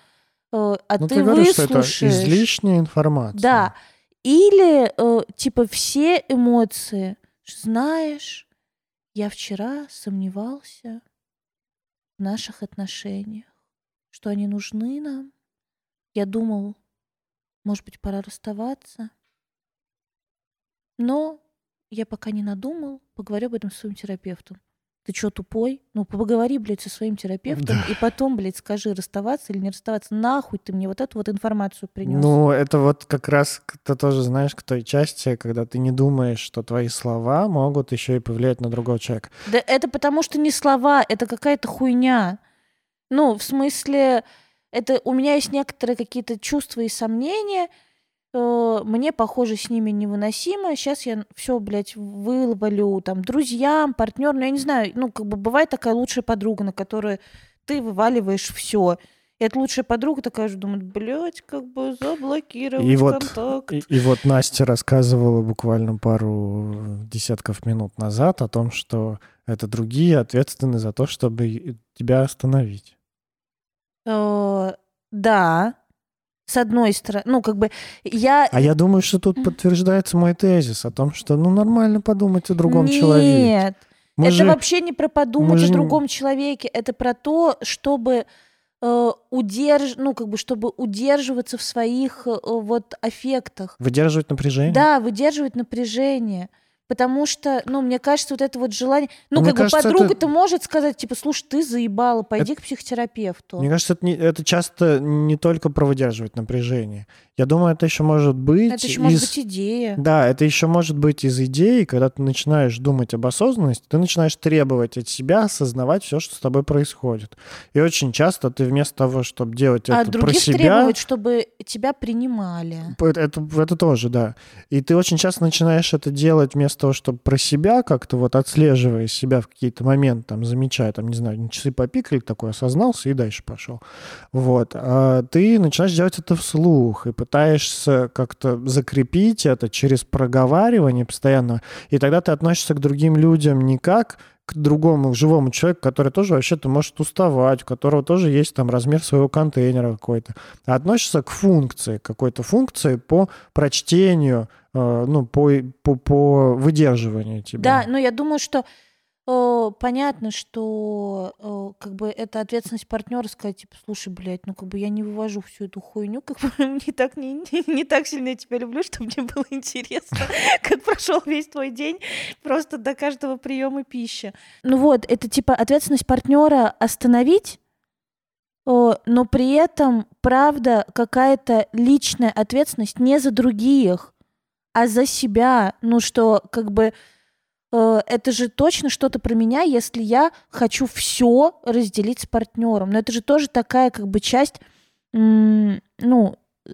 а Ну, ты, ты говоришь, что это выслушаешь. излишняя информация. Да. Или, э, типа, все эмоции. Знаешь, я вчера сомневался в наших отношениях, что они нужны нам. Я думал, может быть, пора расставаться. Но я пока не надумал, поговорю об этом с своим терапевтом. Ты чё, тупой? Ну, поговори, блядь, со своим терапевтом, и потом, блядь, скажи, расставаться или не расставаться. Нахуй ты мне вот эту вот информацию принес. Ну, это вот как раз ты тоже знаешь к той части, когда ты не думаешь, что твои слова могут еще и повлиять на другого человека. Да это потому что не слова, это какая-то хуйня. Ну, в смысле, это у меня есть некоторые какие-то чувства и сомнения. Э, Мне, похоже, с ними невыносимо. Сейчас я все, блядь, вывалю там друзьям, партнерам. Я не знаю, ну, как бы бывает такая лучшая подруга, на которую ты вываливаешь все. И эта лучшая подруга такая же думает, блядь, как бы заблокировать И вот- контакт. И, и вот Настя рассказывала буквально пару десятков минут назад о том, что это другие ответственны за то, чтобы тебя остановить. Э, Да, с одной стороны, ну, как бы я... А я думаю, что тут подтверждается мой тезис о том, что ну нормально подумать о другом человеке. Нет, Мы это же- вообще не про подумать же о другом человеке, это про то, чтобы э, удерж... ну, как бы, чтобы удерживаться в своих э, вот аффектах. выдерживать напряжение. Да, выдерживать напряжение. Потому что, ну, мне кажется, вот это вот желание... Ну, Мне как бы это- подруга-то может сказать, типа, слушай, ты заебала, пойди к психотерапевту. Мне кажется, это, не- это часто не только про выдерживать напряжение. Я думаю, это еще может быть это еще может из- быть идея. Да, это еще может быть из идеи, когда ты начинаешь думать об осознанности, ты начинаешь требовать от себя осознавать все, что с тобой происходит. И очень часто ты вместо того, чтобы делать А это про себя, требовать, чтобы тебя принимали. это, это, это тоже, да. И ты очень часто начинаешь это делать вместо того, чтобы про себя как-то вот отслеживая себя в какие-то моменты, там, замечая, там, не знаю, часы попикали, такой осознался и дальше пошел. Вот. А ты начинаешь делать это вслух и пытаешься как-то закрепить это через проговаривание постоянно. И тогда ты относишься к другим людям не как к другому живому человеку, который тоже вообще-то может уставать, у которого тоже есть там размер своего контейнера какой-то, а относишься к функции, какой-то функции по прочтению, э, ну, по, по, по выдерживанию тебя. Да, но я думаю, что понятно, что как бы это ответственность партнера сказать, типа, слушай, блядь, ну как бы я не вывожу всю эту хуйню, как бы не так, не, не, так сильно я тебя люблю, чтобы мне было интересно, как прошел весь твой день, просто до каждого приема пищи. Ну вот, это типа ответственность партнера остановить, но при этом, правда, какая-то личная ответственность не за других, а за себя. Ну что, как бы э, это же точно что-то про меня, если я хочу все разделить с партнером. Но это же тоже такая как бы часть, м, ну, э,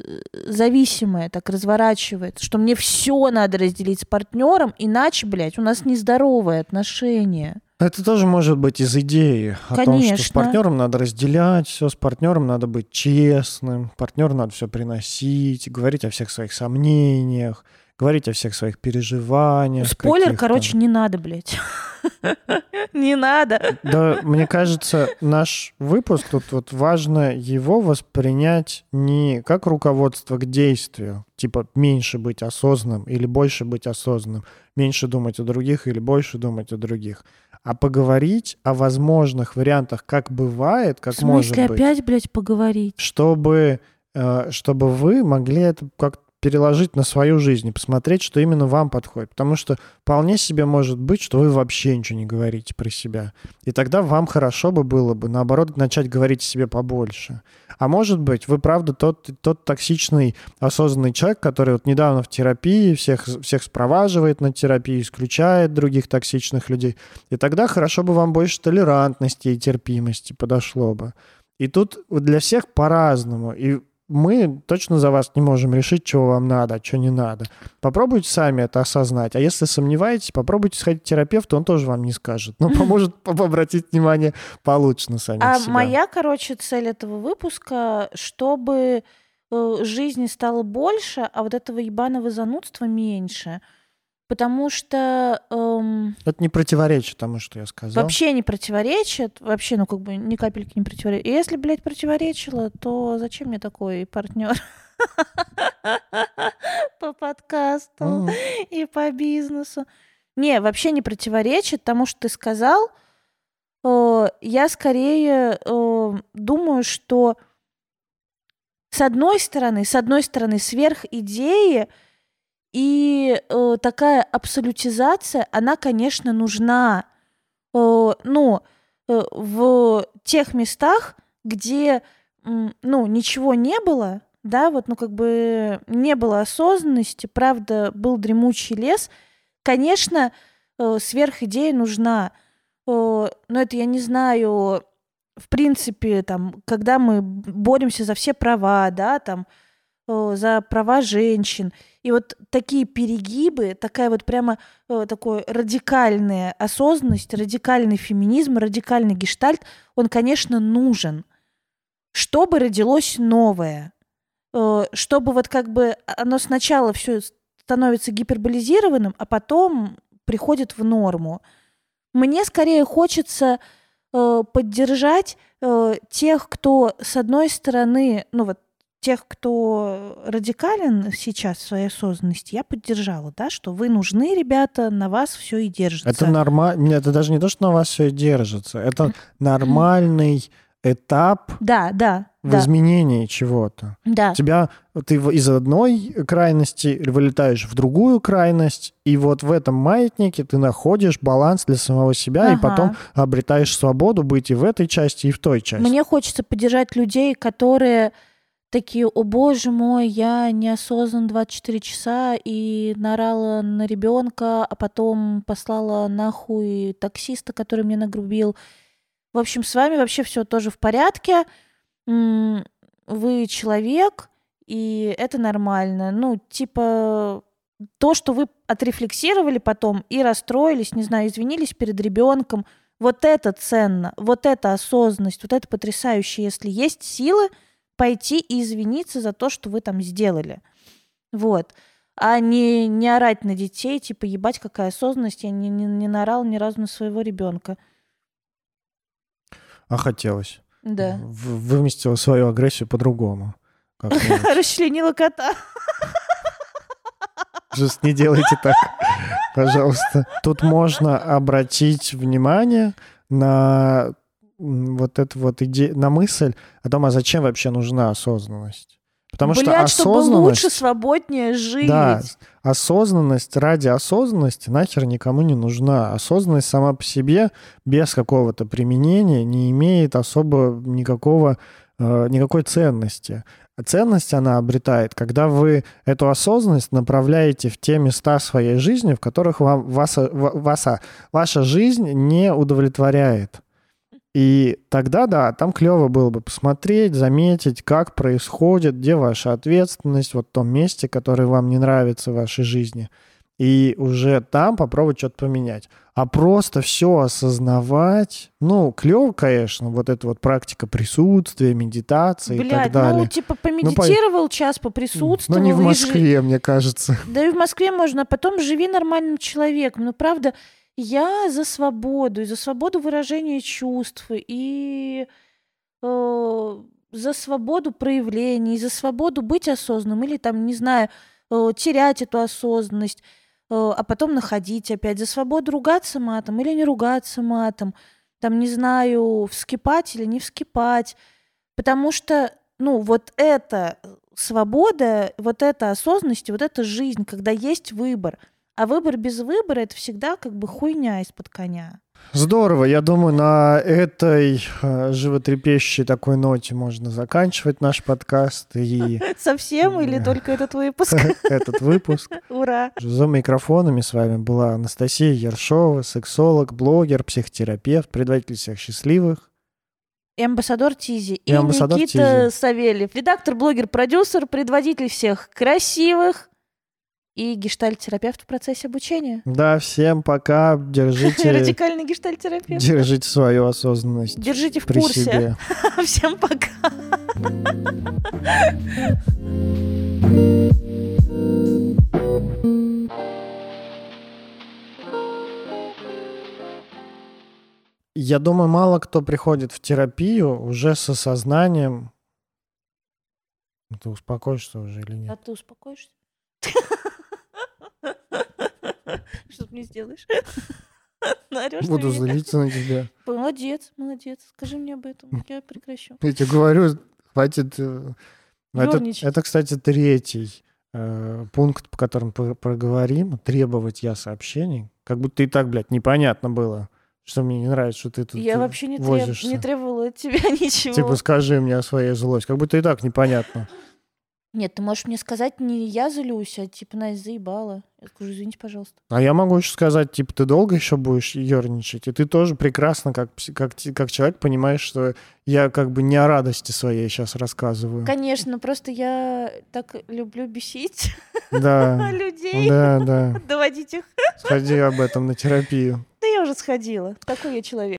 зависимая, так разворачивается, что мне все надо разделить с партнером, иначе, блядь, у нас нездоровые отношения. Это тоже может быть из идеи о том, что с Конечно. партнером надо разделять все, с партнером надо быть честным, партнеру надо все приносить, говорить о всех своих сомнениях, говорить о всех своих переживаниях. Спойлер, короче, не надо, блядь. Не надо. Да, мне кажется, наш выпуск, тут вот важно его воспринять не как руководство к действию, типа меньше быть осознанным или больше быть осознанным, меньше думать о других или больше думать о других, а поговорить о возможных вариантах, как бывает, как В может смысле быть, опять, блядь, поговорить? чтобы, э, чтобы вы могли это как переложить на свою жизнь и посмотреть, что именно вам подходит. Потому что вполне себе может быть, что вы вообще ничего не говорите про себя. И тогда вам хорошо бы было бы, наоборот, начать говорить о себе побольше. А может быть, вы правда тот, тот токсичный, осознанный человек, который вот недавно в терапии всех, всех спроваживает на терапию, исключает других токсичных людей. И тогда хорошо бы вам больше толерантности и терпимости подошло бы. И тут для всех по-разному. И мы точно за вас не можем решить, чего вам надо, а что не надо. Попробуйте сами это осознать. А если сомневаетесь, попробуйте сходить к терапевту, он тоже вам не скажет. Но поможет обратить внимание получше на самих А себя. моя, короче, цель этого выпуска, чтобы э, жизни стало больше, а вот этого ебаного занудства меньше. Потому что эм, Это не противоречит тому, что я сказал. вообще не противоречит, вообще, ну, как бы ни капельки не противоречит. И если, блядь, противоречило, то зачем мне такой партнер по подкасту и по бизнесу? Не, вообще не противоречит тому, что ты сказал. Э, Я скорее э, думаю, что с одной стороны, с одной стороны, сверх идеи и э, такая абсолютизация, она, конечно, нужна. Э, ну, э, в тех местах, где, м, ну, ничего не было, да, вот, ну, как бы не было осознанности, правда, был дремучий лес, конечно, э, сверхидея нужна. Э, но это я не знаю, в принципе, там, когда мы боремся за все права, да, там, э, за права женщин, и вот такие перегибы, такая вот прямо э, такой радикальная осознанность, радикальный феминизм, радикальный гештальт, он, конечно, нужен, чтобы родилось новое, Э, чтобы вот как бы оно сначала все становится гиперболизированным, а потом приходит в норму. Мне скорее хочется э, поддержать э, тех, кто, с одной стороны, ну вот тех, кто радикален сейчас в своей осознанности, я поддержала, да, что вы нужны, ребята, на вас все и держится. Это нормально. Это даже не то, что на вас все держится. Это нормальный этап Да, да, в да, изменении чего-то. да. Тебя ты из одной крайности вылетаешь в другую крайность, и вот в этом маятнике ты находишь баланс для самого себя, и Ага. потом обретаешь свободу быть и в этой части, и в той части. Мне хочется поддержать людей, которые такие, о боже мой, я неосознанно 24 часа и нарала на ребенка, а потом послала нахуй таксиста, который мне нагрубил. В общем, с вами вообще все тоже в порядке. Вы человек, и это нормально. Ну, типа, то, что вы отрефлексировали потом и расстроились, не знаю, извинились перед ребенком, вот это ценно, вот это осознанность, вот это потрясающе, если есть силы пойти и извиниться за то, что вы там сделали. Вот. А не, не орать на детей, типа, ебать, какая осознанность, я не, не, не наорал ни разу на своего ребенка. А хотелось. Да. В- Выместила свою агрессию по-другому. Расчленила кота. Just не делайте так, пожалуйста. Тут можно обратить внимание на вот эту вот идею, на мысль о том, а зачем вообще нужна осознанность. Потому что Блядь, чтобы осознанность... лучше, свободнее жить. Да, осознанность ради осознанности нахер никому не нужна. Осознанность сама по себе без какого-то применения не имеет особо никакого, э, никакой ценности. Ценность она обретает, когда вы эту осознанность направляете в те места своей жизни, в которых вам, вас, ва- васа- ваша жизнь не удовлетворяет. И тогда, да, там клево было бы посмотреть, заметить, как происходит, где ваша ответственность, вот в том месте, которое вам не нравится в вашей жизни. И уже там попробовать что-то поменять. А просто все осознавать, ну, клево, конечно, вот эта вот практика присутствия, медитации и так Блядь, далее. ну, типа, помедитировал час, Но поприсутствовал. не в и жи- Москве, мне кажется. Да и в Москве можно, а потом живи нормальным человеком. Но правда, я за свободу, и за свободу выражения чувств, и э, за свободу проявлений, за свободу быть осознанным, или там, не знаю, э, терять эту осознанность, э, а потом находить опять, за свободу ругаться матом или не ругаться матом, там, не знаю, вскипать или не вскипать. Потому что, ну, вот это свобода, вот эта осознанность, вот эта жизнь, когда есть выбор. А выбор без выбора это всегда как бы хуйня из-под коня. Здорово. Я думаю, на этой э, животрепещущей такой ноте можно заканчивать наш подкаст и Совсем или только этот выпуск? этот выпуск. Ура! За микрофонами с вами была Анастасия Ершова, сексолог, блогер, психотерапевт, предводитель всех счастливых. И амбассадор Тизи. И, И амбассадор Никита Тизи. Савельев. Редактор, блогер, продюсер, предводитель всех красивых и гештальтерапевт в процессе обучения. Да, всем пока. Держите... Радикальный гештальтерапевт. Держите свою осознанность. Держите в курсе. Всем пока. Я думаю, мало кто приходит в терапию уже с осознанием. Ты успокоишься уже или нет? А ты успокоишься? Что ты мне сделаешь? На Буду меня? злиться на тебя. Молодец, молодец. Скажи мне об этом. Я прекращу. Я тебе говорю, хватит... э, Это, Ёрничать. это, кстати, третий э, пункт, по которому проговорим. Требовать я сообщений. Как будто и так, блядь, непонятно было, что мне не нравится, что ты тут Я э, вообще не, треб- не требовала от тебя ничего. Типа, скажи мне о своей злости. Как будто и так непонятно. Нет, ты можешь мне сказать, не я злюсь, а типа Настя заебала. Я скажу, извините, пожалуйста. А я могу еще сказать, типа, ты долго еще будешь ерничать, и ты тоже прекрасно, как, как, как человек, понимаешь, что я как бы не о радости своей сейчас рассказываю. Конечно, просто я так люблю бесить Да, людей, да, да. доводить их. Сходи об этом на терапию. Да я уже сходила. Такой я человек.